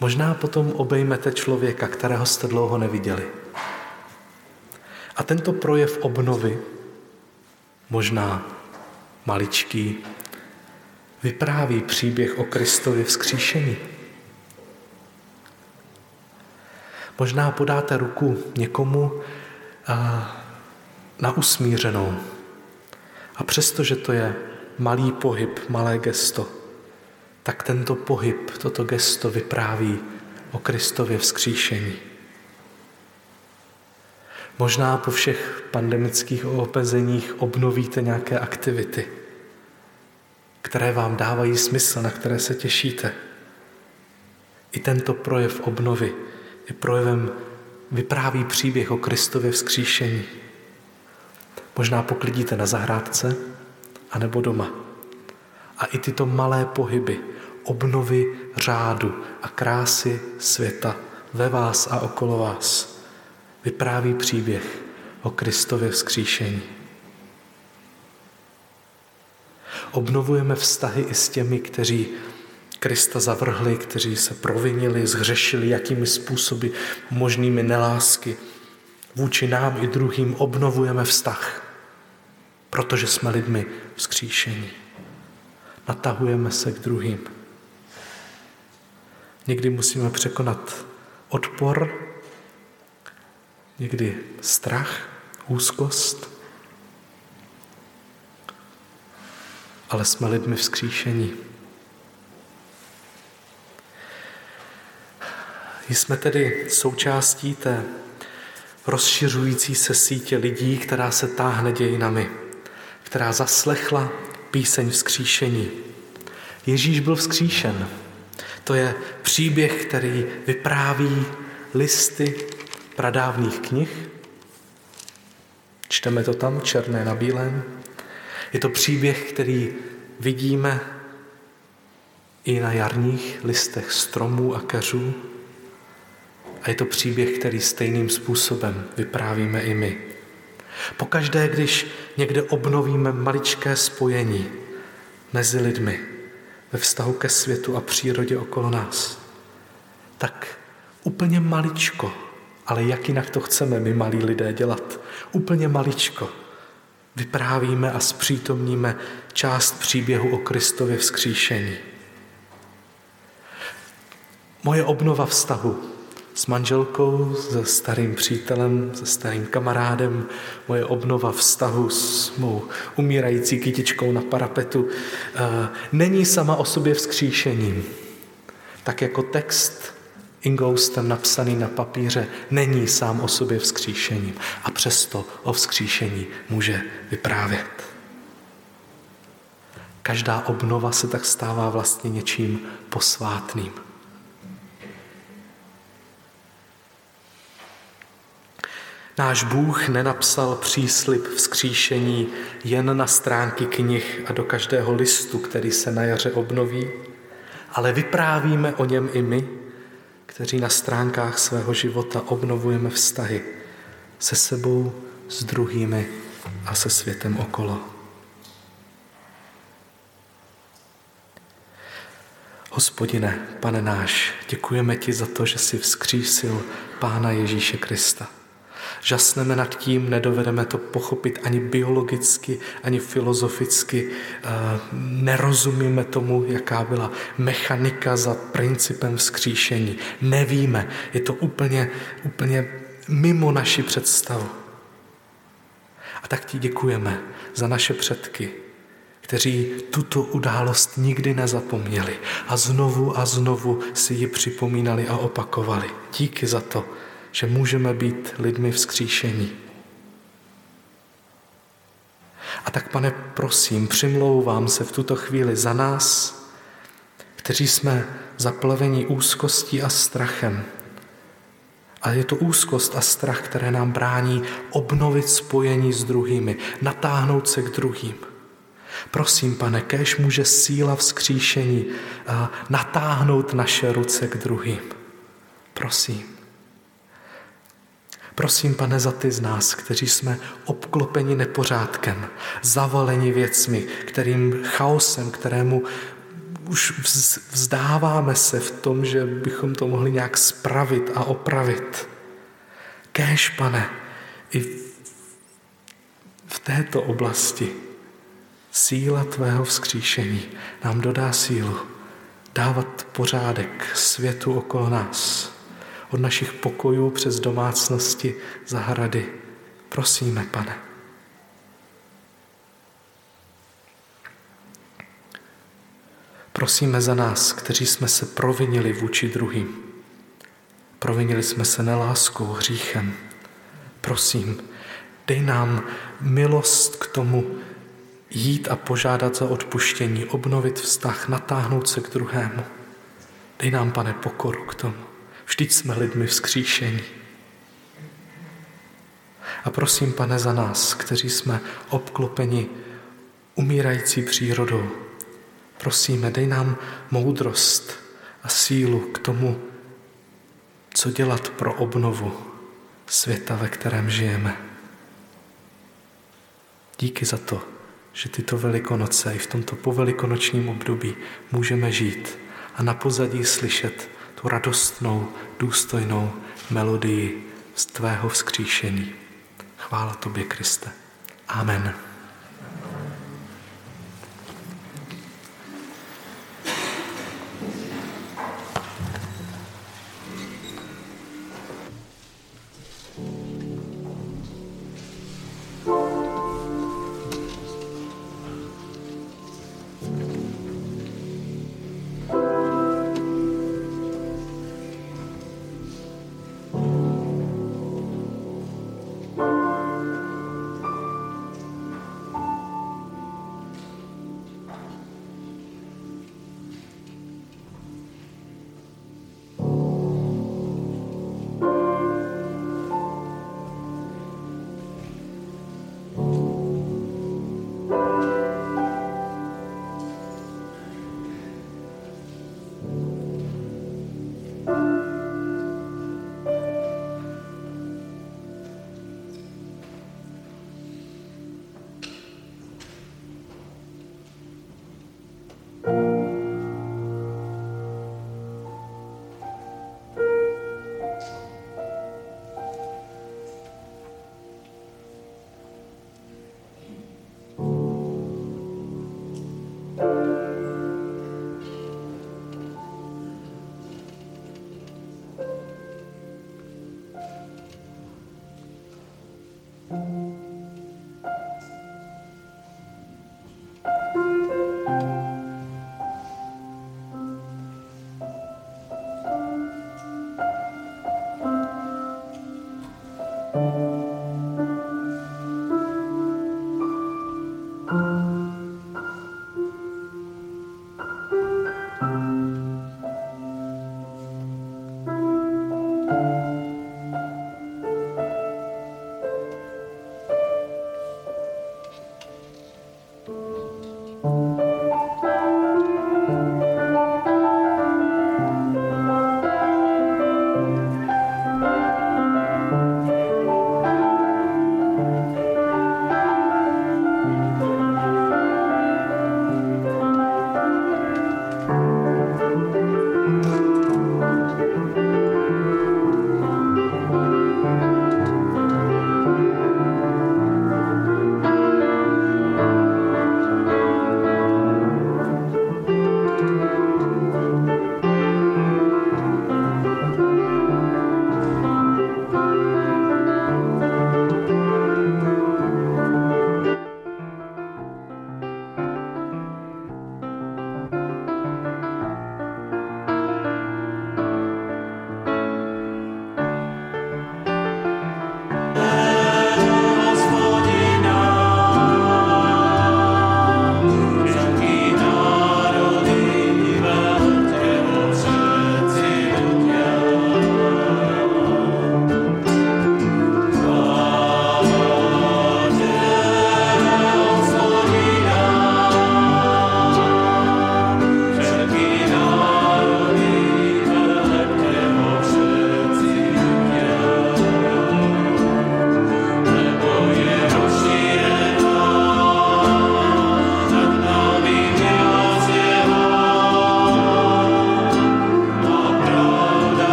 Možná potom obejmete člověka, kterého jste dlouho neviděli. A tento projev obnovy, možná maličký, vypráví příběh o Kristově vzkříšení. Možná podáte ruku někomu na usmířenou. A přestože to je malý pohyb, malé gesto, tak tento pohyb, toto gesto vypráví o Kristově vzkříšení. Možná po všech pandemických opezeních obnovíte nějaké aktivity, které vám dávají smysl, na které se těšíte. I tento projev obnovy je projevem, vypráví příběh o Kristově vzkříšení. Možná poklidíte na zahrádce, anebo doma. A i tyto malé pohyby, obnovy řádu a krásy světa ve vás a okolo vás vypráví příběh o Kristově vzkříšení. Obnovujeme vztahy i s těmi, kteří Krista zavrhli, kteří se provinili, zhřešili, jakými způsoby možnými nelásky. Vůči nám i druhým obnovujeme vztah, protože jsme lidmi vzkříšení. Natahujeme se k druhým. Někdy musíme překonat odpor, někdy strach, úzkost, ale jsme lidmi vzkříšení. Jsme tedy součástí té rozšiřující se sítě lidí, která se táhne dějinami, která zaslechla píseň vzkříšení. Ježíš byl vzkříšen. To je příběh, který vypráví listy pradávných knih. Čteme to tam černé na bílém. Je to příběh, který vidíme i na jarních listech stromů a keřů. A je to příběh, který stejným způsobem vyprávíme i my. Pokaždé, když někde obnovíme maličké spojení mezi lidmi ve vztahu ke světu a přírodě okolo nás, tak úplně maličko, ale jak jinak to chceme my malí lidé dělat, úplně maličko, vyprávíme a zpřítomníme část příběhu o Kristově vzkříšení. Moje obnova vztahu s manželkou, se starým přítelem, se starým kamarádem, moje obnova vztahu s mou umírající kytičkou na parapetu eh, není sama o sobě vzkříšením. Tak jako text ingoustem napsaný na papíře není sám o sobě vzkříšením a přesto o vzkříšení může vyprávět. Každá obnova se tak stává vlastně něčím posvátným. Náš Bůh nenapsal příslip vzkříšení jen na stránky knih a do každého listu, který se na jaře obnoví, ale vyprávíme o něm i my, kteří na stránkách svého života obnovujeme vztahy se sebou, s druhými a se světem okolo. Hospodine, pane náš, děkujeme ti za to, že jsi vzkřísil Pána Ježíše Krista. Žasneme nad tím, nedovedeme to pochopit ani biologicky, ani filozoficky, eh, nerozumíme tomu, jaká byla mechanika za principem vzkříšení. Nevíme, je to úplně, úplně mimo naši představu. A tak ti děkujeme za naše předky, kteří tuto událost nikdy nezapomněli a znovu a znovu si ji připomínali a opakovali. Díky za to, že můžeme být lidmi vzkříšení. A tak, pane, prosím, přimlouvám se v tuto chvíli za nás, kteří jsme zaplaveni úzkostí a strachem. A je to úzkost a strach, které nám brání obnovit spojení s druhými, natáhnout se k druhým. Prosím, pane, kéž může síla vzkříšení natáhnout naše ruce k druhým. Prosím. Prosím, pane, za ty z nás, kteří jsme obklopeni nepořádkem, zavaleni věcmi, kterým chaosem, kterému už vzdáváme se v tom, že bychom to mohli nějak spravit a opravit. Kéž, pane, i této oblasti síla tvého vzkříšení nám dodá sílu dávat pořádek světu okolo nás, od našich pokojů přes domácnosti, zahrady. Prosíme, pane. Prosíme za nás, kteří jsme se provinili vůči druhým. Provinili jsme se neláskou, hříchem. Prosím, dej nám milost k tomu jít a požádat za odpuštění, obnovit vztah, natáhnout se k druhému. Dej nám, pane, pokoru k tomu. Vždyť jsme lidmi vzkříšení. A prosím, pane, za nás, kteří jsme obklopeni umírající přírodou. Prosíme, dej nám moudrost a sílu k tomu, co dělat pro obnovu světa, ve kterém žijeme. Díky za to, že tyto velikonoce i v tomto povelikonočním období můžeme žít a na pozadí slyšet tu radostnou, důstojnou melodii z tvého vzkříšení. Chvála tobě, Kriste. Amen.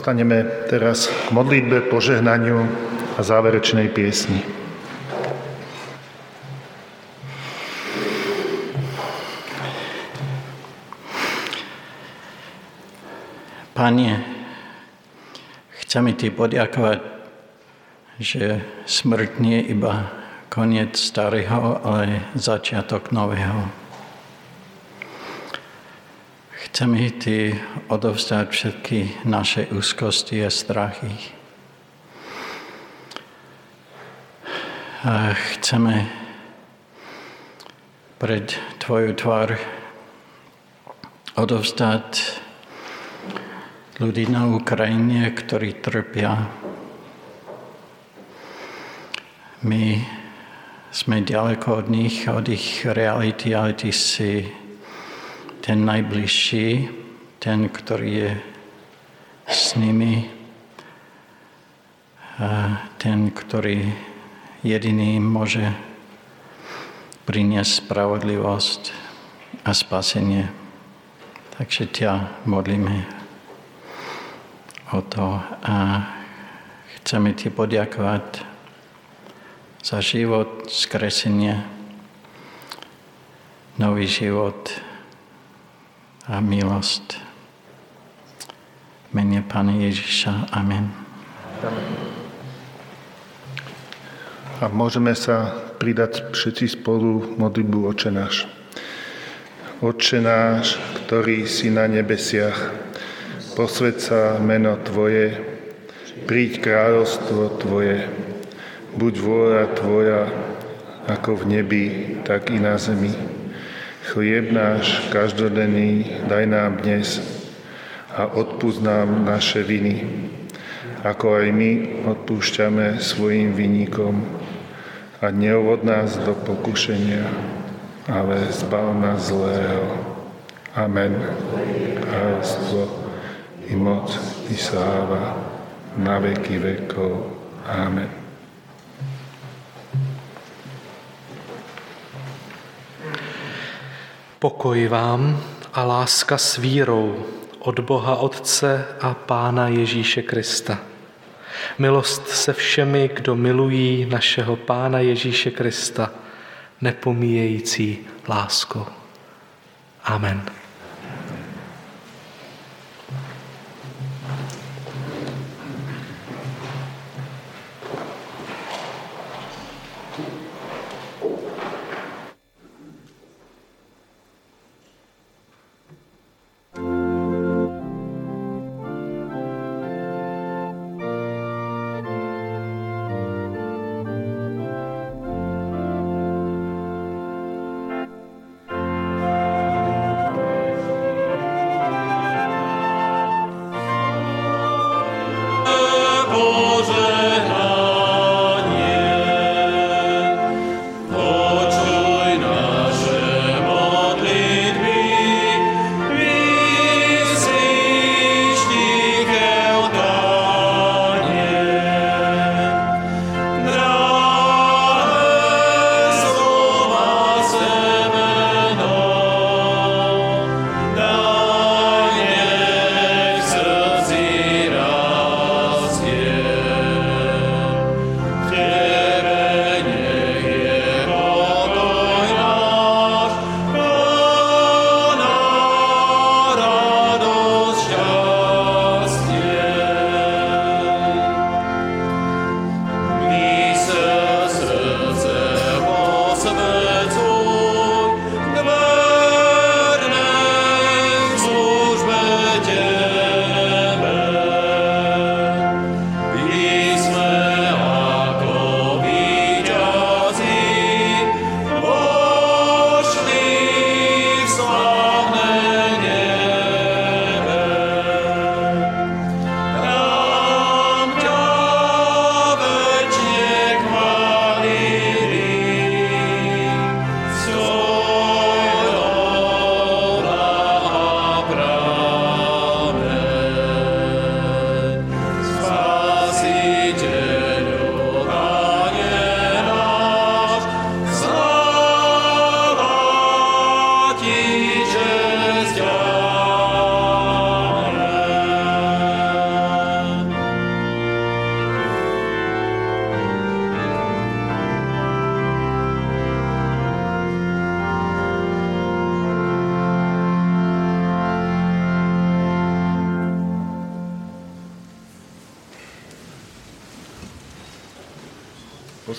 Postaneme teraz k modlitbe, požehnaniu a záverečnej piesni. Panie, chcemy Ti poďakovať, že smrť nie je iba koniec starého, ale začiatok nového. Chceme Ti odovzdať všetky naše úzkosti a strachy. A chceme pred Tvoju tvár odovzdať ľudí na Ukrajine, ktorí trpia. My sme ďaleko od nich, od ich reality, ale Ty si ten najbližší, ten, ktorý je s nimi, ten, ktorý jediný môže priniesť spravodlivosť a spasenie. Takže ťa modlíme o to a chceme ti poďakovať za život, skresenie, nový život a milosť. V mene Pána Ježiša. Amen. A môžeme sa pridať všetci spolu modlitbu Oče náš. Oče náš, ktorý si na nebesiach, posved sa meno Tvoje, príď kráľovstvo Tvoje, buď vôľa Tvoja, ako v nebi, tak i na zemi. Chlieb náš každodenný daj nám dnes a odpúsť nám naše viny, ako aj my odpúšťame svojim vinníkom. A neovod nás do pokušenia, ale zbav nás zlého. Amen. Kráľovstvo i moc, i sláva na veky vekov. Amen. Pokoj vám a láska s vírou od Boha Otce a Pána Ježíše Krista. Milost se všemi, kdo milují našeho Pána Ježíše Krista, nepomíjející láskou. Amen.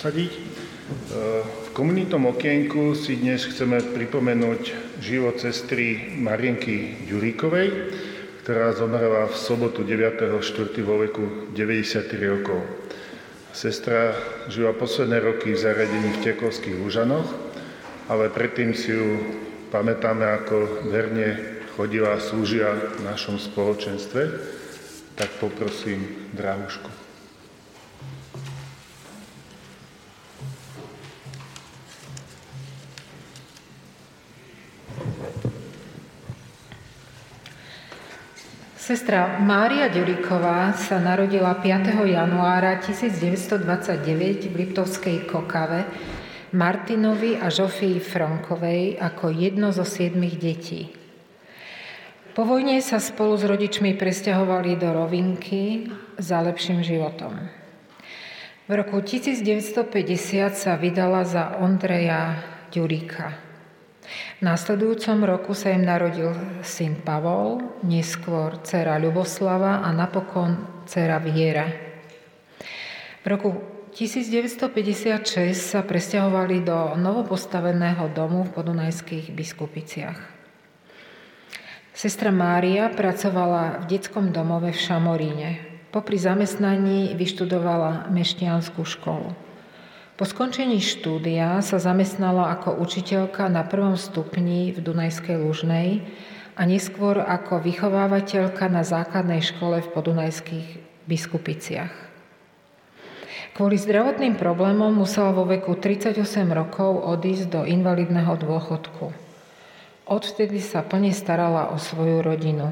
Posadiť. V komunitnom okienku si dnes chceme pripomenúť život sestry Marienky Ďuríkovej, ktorá zomrela v sobotu 9.4. vo veku 93 rokov. Sestra žila posledné roky v zariadení v Tekovských Lužanoch, ale predtým si ju pamätáme, ako verne chodila a slúžila v našom spoločenstve, tak poprosím Drahušku. Sestra Mária Ďuriková sa narodila 5. januára 1929 v Liptovskej Kokave Martinovi a Žofii Frankovej ako jedno zo siedmých detí. Po vojne sa spolu s rodičmi presťahovali do Rovinky za lepším životom. V roku 1950 sa vydala za Ondreja Ďuríka. V následujúcom roku sa im narodil syn Pavol, neskôr dcera Ľuboslava a napokon dcera Viera. V roku 1956 sa presťahovali do novopostaveného domu v podunajských biskupiciach. Sestra Mária pracovala v detskom domove v Šamoríne. Popri zamestnaní vyštudovala meštianskú školu. Po skončení štúdia sa zamestnala ako učiteľka na prvom stupni v Dunajskej Lužnej a neskôr ako vychovávateľka na základnej škole v podunajských biskupiciach. Kvôli zdravotným problémom musela vo veku 38 rokov odísť do invalidného dôchodku. Odvtedy sa plne starala o svoju rodinu.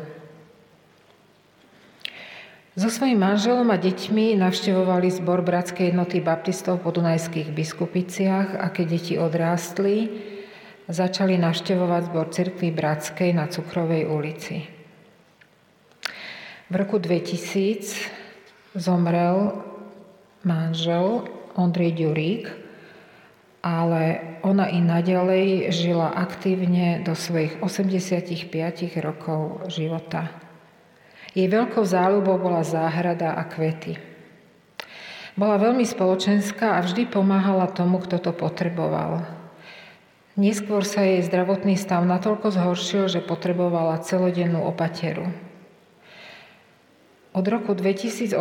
So svojím manželom a deťmi navštevovali zbor Bratskej jednoty baptistov po Dunajských biskupiciach a keď deti odrástli, začali navštevovať zbor Cirkvy Bratskej na Cukrovej ulici. V roku 2000 zomrel manžel Ondrej Ďurík, ale ona i naďalej žila aktívne do svojich 85 rokov života. Jej veľkou záľubou bola záhrada a kvety. Bola veľmi spoločenská a vždy pomáhala tomu, kto to potreboval. Neskôr sa jej zdravotný stav natoľko zhoršil, že potrebovala celodennú opateru. Od roku 2018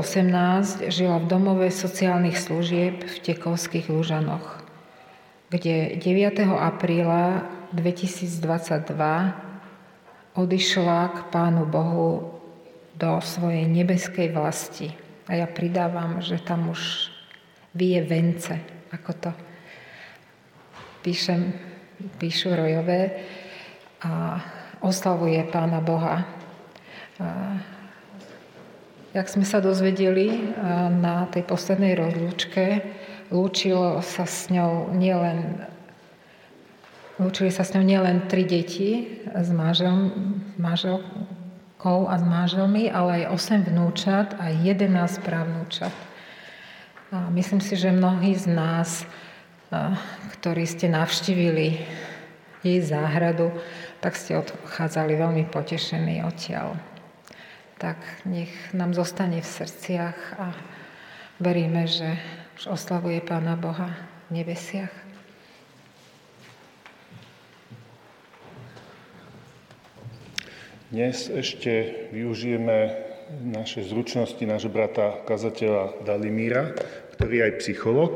žila v domove sociálnych služieb v Tekovských Lužanoch, kde 9. apríla 2022 odišla k Pánu Bohu do svojej nebeskej vlasti. A ja pridávam, že tam už vie vence, ako to píšem, píšu rojové a oslavuje Pána Boha. A jak sme sa dozvedeli na tej poslednej rozlúčke, lúčilo sa s ňou nielen Lúčili sa s ňou nielen tri deti s manžel, manžel, a s manželmi, ale aj 8 vnúčat a 11 právnúčat. A myslím si, že mnohí z nás, ktorí ste navštívili jej záhradu, tak ste odchádzali veľmi potešení odtiaľ. Tak nech nám zostane v srdciach a veríme, že už oslavuje Pána Boha v nebesiach. Dnes ešte využijeme naše zručnosti nášho brata kazateľa Dalimíra, ktorý je aj psycholog.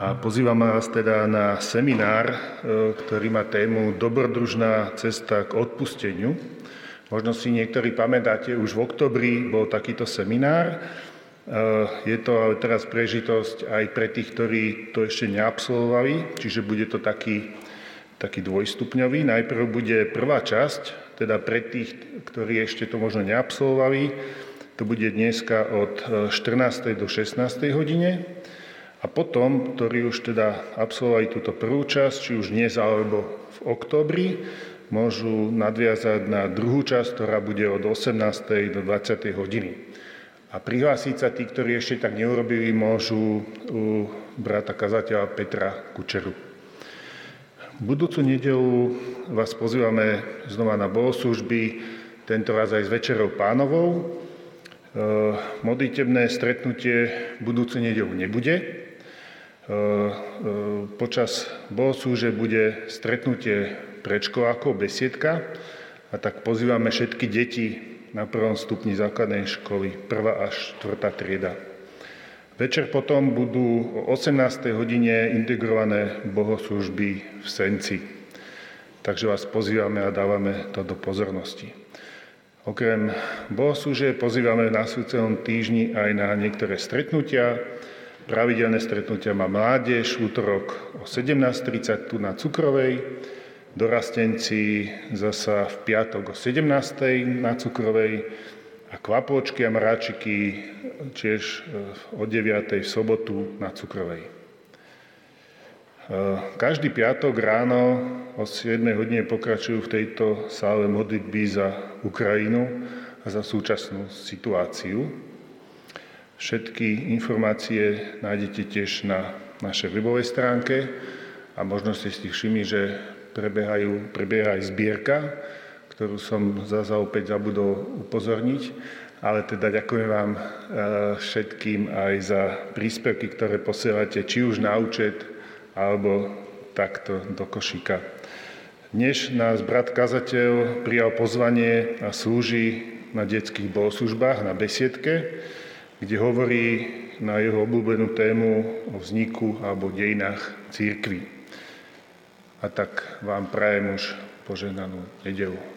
A pozývam vás teda na seminár, e, ktorý má tému Dobrodružná cesta k odpusteniu. Možno si niektorí pamätáte, už v oktobri bol takýto seminár. E, je to ale teraz prežitosť aj pre tých, ktorí to ešte neabsolvovali, čiže bude to taký, taký dvojstupňový. Najprv bude prvá časť, teda pre tých, ktorí ešte to možno neabsolvovali, to bude dneska od 14. E, do 16. hodine. A potom, ktorí už teda absolvovali túto prvú časť, či už dnes alebo v októbri, môžu nadviazať na druhú časť, ktorá bude od 18. do 20. hodiny. A prihlásiť sa tí, ktorí ešte tak neurobili, môžu u brata kazateľa Petra Kučeru. Budúcu nedelu vás pozývame znova na bohoslužby, tento raz aj s Večerou pánovou. E, modlitebné stretnutie budúcu nedelu nebude. počas bohosúže bude stretnutie predškolákov, besiedka, a tak pozývame všetky deti na prvom stupni základnej školy, prvá až štvrtá trieda. Večer potom budú o 18. hodine integrované bohoslužby v Senci. Takže vás pozývame a dávame to do pozornosti. Okrem bohosluže pozývame v následujúcom týždni aj na niektoré stretnutia. Pravidelné stretnutia má mládež, útorok o 17.30 tu na Cukrovej, dorastenci zasa v piatok o 17. na Cukrovej a kvapôčky a mráčiky tiež e, o 9. v sobotu na Cukrovej. E, každý piatok ráno o 7 hodine pokračujú v tejto sále modlitby za Ukrajinu a za súčasnú situáciu. Všetky informácie nájdete tiež na našej webovej stránke a možno ste si všimli, že prebieha aj zbierka, ktorú som zase opäť zabudol upozorniť, ale teda ďakujem vám e, všetkým aj za príspevky, ktoré posielate, či už na účet, alebo takto do košíka. Dnes nás brat kazateľ prijal pozvanie a slúži na detských bohoslužbách, na besiedke, kde hovorí na jeho obľúbenú tému o vzniku alebo dejinách církvy. A tak vám prajem už poženanú nedelu.